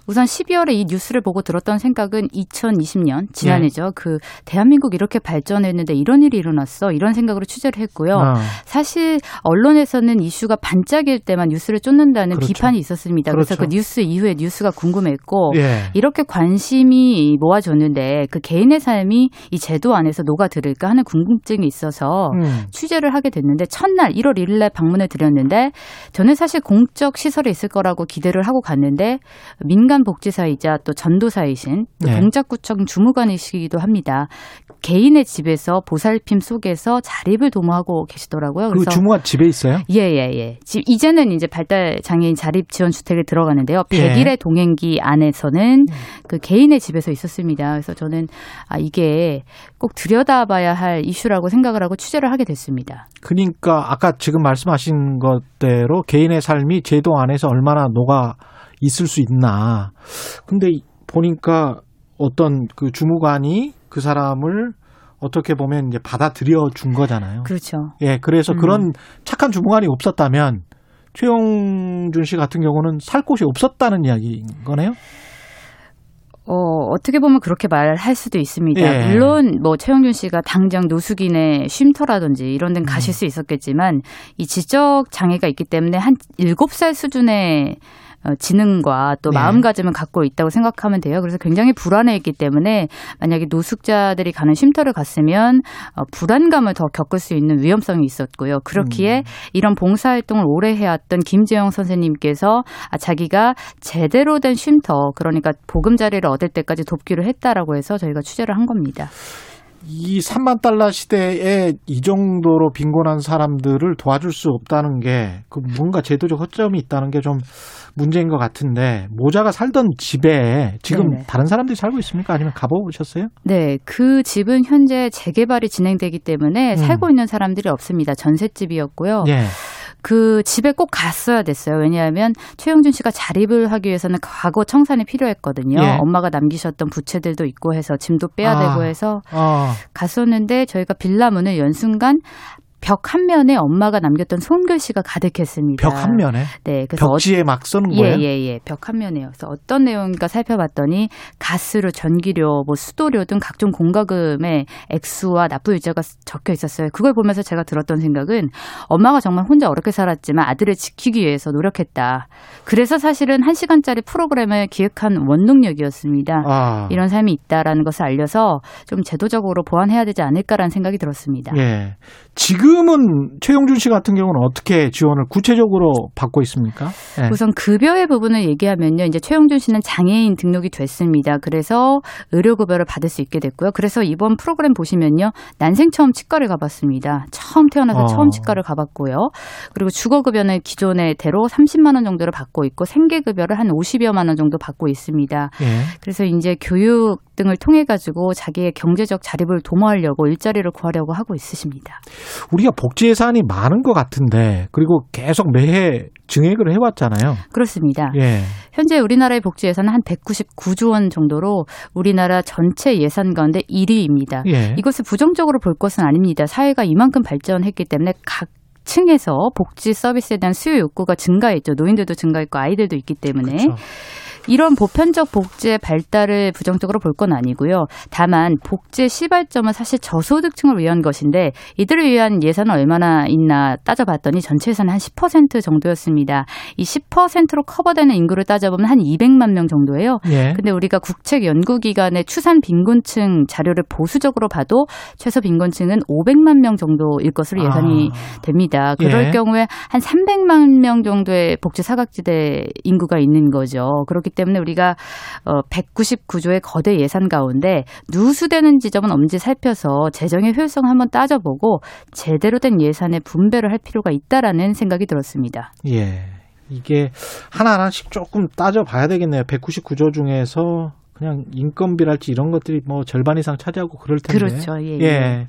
우선 12월에 이 뉴스를 보고 들었던 생각은 2020년 지난해죠. 예. 그 대한민국 이렇게 발전했는데 이런 일이 일어났어 이런 생각으로 취재를 했고요. 어. 사실 언론에서는 이슈가 반짝일 때만 뉴스를 쫓는다는 그렇죠. 비판이 있었습니다. 그래서 그렇죠. 그 뉴스 이후에 뉴스가 궁금했고 예. 이렇게 관심이 모아졌는데 그 개인의 삶이 이 제도 안에서 녹아들을까 하는 궁금증이 있어서 음. 취재를 하게 됐는데 첫날 1월 1일 날 방문을 드렸는데 저는 사실 공적 시설에 있을 거라고 기대를 하고 갔는데 민간 복지사이자 또 전도사이신 또 네. 동작구청 주무관이시기도 합니다. 개인의 집에서 보살핌 속에서 자립을 도모하고 계시더라고요. 그 주무관 집에 있어요? 예예예. 예, 지- 이제는 이제 발달 장애인 자립 지원 주택에 들어가는데요. 예. 100일의 동행기 안에서는 그 개인의 집에서 있었습니다. 그래서 저는 아 이게 꼭 들여다봐야 할 이슈라고 생각을 하고 취재를 하게 됐습니다. 그러니까 아까 지금 말씀하신 것대로 개인의 삶이 제도 안에서 얼마나 녹아 있을 수 있나. 근데 이- 보니까 어떤 그 주무관이 그 사람을 어떻게 보면 이제 받아들여 준 거잖아요. 그렇죠. 예, 그래서 음. 그런 착한 주무관이 없었다면 최용준 씨 같은 경우는 살 곳이 없었다는 이야기인 거네요. 어, 어떻게 보면 그렇게 말할 수도 있습니다. 예. 물론 뭐 최영준 씨가 당장 노숙인의 쉼터라든지 이런 데는 가실 수 있었겠지만 이 지적 장애가 있기 때문에 한 7살 수준의 어, 지능과 또 네. 마음가짐을 갖고 있다고 생각하면 돼요. 그래서 굉장히 불안해했기 때문에 만약에 노숙자들이 가는 쉼터를 갔으면 어, 불안감을 더 겪을 수 있는 위험성이 있었고요. 그렇기에 이런 봉사활동을 오래 해왔던 김재영 선생님께서 아, 자기가 제대로 된 쉼터 그러니까 보금자리를 얻을 때까지 돕기로 했다라고 해서 저희가 취재를 한 겁니다. 이 3만 달러 시대에 이 정도로 빈곤한 사람들을 도와줄 수 없다는 게 그 뭔가 제도적 허점이 있다는 게 좀 문제인 것 같은데 모자가 살던 집에 지금 네네. 다른 사람들이 살고 있습니까? 아니면 가보셨어요? 네, 그 집은 현재 재개발이 진행되기 때문에 음. 살고 있는 사람들이 없습니다. 전셋집이었고요. 예. 그 집에 꼭 갔어야 됐어요. 왜냐하면 최영준 씨가 자립을 하기 위해서는 과거 청산이 필요했거든요. 예. 엄마가 남기셨던 부채들도 있고 해서 짐도 빼야 아. 되고 해서 어. 갔었는데 저희가 빌라 문을 연 순간 벽 한 면에 엄마가 남겼던 손글씨가 가득했습니다. 벽 한 면에 네, 그래서 벽지에 막 쓰는 거예요. 예, 예, 예. 벽 한 면에요. 그래서 어떤 내용인가 살펴봤더니 가스료, 전기료, 뭐 수도료 등 각종 공과금의 액수와 납부 일자가 적혀 있었어요. 그걸 보면서 제가 들었던 생각은 엄마가 정말 혼자 어렵게 살았지만 아들을 지키기 위해서 노력했다. 그래서 사실은 한 시간짜리 프로그램을 기획한 원동력이었습니다. 아. 이런 삶이 있다라는 것을 알려서 좀 제도적으로 보완해야 되지 않을까라는 생각이 들었습니다. 예. 지금은 최용준 씨 같은 경우는 어떻게 지원을 구체적으로 받고 있습니까? 예. 우선 급여의 부분을 얘기하면요. 이제 최용준 씨는 장애인 등록이 됐습니다. 그래서 의료급여를 받을 수 있게 됐고요. 그래서 이번 프로그램 보시면요. 난생 처음 치과를 가봤습니다. 처음 태어나서 어. 처음 치과를 가봤고요. 그리고 주거급여는 기존의 대로 30만 원 정도를 받고 있고 생계급여를 한 50여만 원 정도 받고 있습니다. 예. 그래서 이제 교육 등을 통해 가지고 자기의 경제적 자립을 도모하려고 일자리를 구하려고 하고 있으십니다. 우리가 복지 예산이 많은 것 같은데 그리고 계속 매해 증액을 해왔잖아요. 그렇습니다. 예. 현재 우리나라의 복지 예산은 한 199조 원 정도로 우리나라 전체 예산 가운데 1위입니다. 예. 이것을 부정적으로 볼 것은 아닙니다. 사회가 이만큼 발전했기 때문에 각 층에서 복지 서비스에 대한 수요 욕구가 증가했죠. 노인들도 증가했고 아이들도 있기 때문에 그렇죠. 이런 보편적 복지의 발달을 부정적으로 볼 건 아니고요. 다만 복지의 시발점은 사실 저소득층을 위한 것인데 이들을 위한 예산은 얼마나 있나 따져봤더니 전체 예산은 한 10% 정도였습니다. 이 10%로 커버되는 인구를 따져보면 한 200만 명 정도예요. 예. 근데 우리가 국책 연구기관의 추산 빈곤층 자료를 보수적으로 봐도 최소 빈곤층은 500만 명 정도일 것으로 예상이 됩니다. 그럴 예. 경우에 한 300만 명 정도의 복지 사각지대 인구가 있는 거죠. 그렇기 때문에 우리가 어 199조의 거대 예산 가운데 누수되는 지점은 엄지 살펴서 재정의 효율성을 한번 따져보고 제대로 된 예산의 분배를 할 필요가 있다라는 생각이 들었습니다. 예. 이게 하나하나씩 조금 따져봐야 되겠네요. 199조 중에서 그냥 인건비랄지 이런 것들이 뭐 절반 이상 차지하고 그럴 텐데. 그렇죠. 예, 예.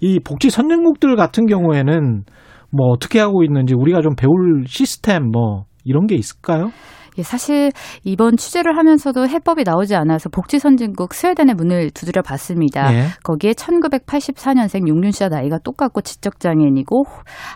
이 복지 선진국들 같은 경우에는 뭐 어떻게 하고 있는지 우리가 좀 배울 시스템 뭐 이런 게 있을까요? 예, 사실 이번 취재를 하면서도 해법이 나오지 않아서 복지 선진국 스웨덴의 문을 두드려 봤습니다. 예. 거기에 1984년생 용륜 씨와 나이가 똑같고 지적 장애인이고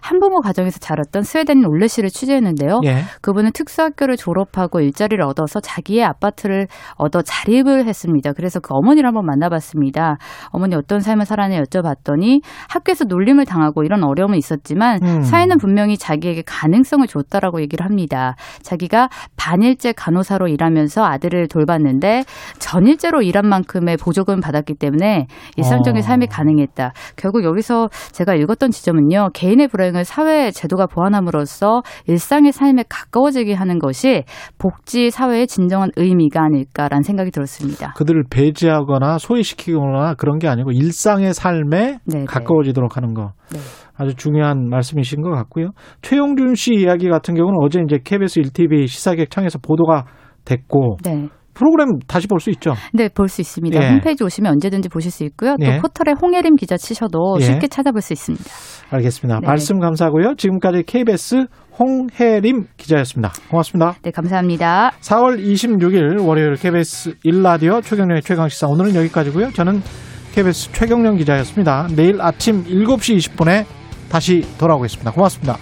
한부모 가정에서 자랐던 스웨덴인 올레 씨를 취재했는데요. 예. 그분은 특수학교를 졸업하고 일자리를 얻어서 자기의 아파트를 얻어 자립을 했습니다. 그래서 그 어머니를 한번 만나봤습니다. 어머니 어떤 삶을 살았냐 여쭤봤더니 학교에서 놀림을 당하고 이런 어려움은 있었지만 음. 사회는 분명히 자기에게 가능성을 줬다라고 얘기를 합니다. 자기가 반일제 간호사로 일하면서 아들을 돌봤는데 전일제로 일한 만큼의 보조금을 받았기 때문에 일상적인 어. 삶이 가능했다. 결국 여기서 제가 읽었던 지점은요. 개인의 불행을 사회 제도가 보완함으로써 일상의 삶에 가까워지게 하는 것이 복지 사회의 진정한 의미가 아닐까라는 생각이 들었습니다. 그들을 배제하거나 소외시키거나 그런 게 아니고 일상의 삶에 네, 가까워지도록 하는 거. 네. 아주 중요한 말씀이신 것 같고요. 최용준 씨 이야기 같은 경우는 어제 이제 KBS 1TV 시사객 창에서 보도가 됐고 네. 프로그램 다시 볼 수 있죠. 네, 볼 수 있습니다. 예. 홈페이지 오시면 언제든지 보실 수 있고요. 또 예. 포털에 홍예림 기자 치셔도 예. 쉽게 찾아볼 수 있습니다. 알겠습니다. 네. 말씀 감사하고요. 지금까지 KBS 홍혜림 기자였습니다. 고맙습니다. 네, 감사합니다. 4월 26일 월요일 KBS 1라디오 최경련의 최강시사 오늘은 여기까지고요. 저는 KBS 최경련 기자였습니다. 내일 아침 7시 20분에 다시 돌아오겠습니다. 고맙습니다.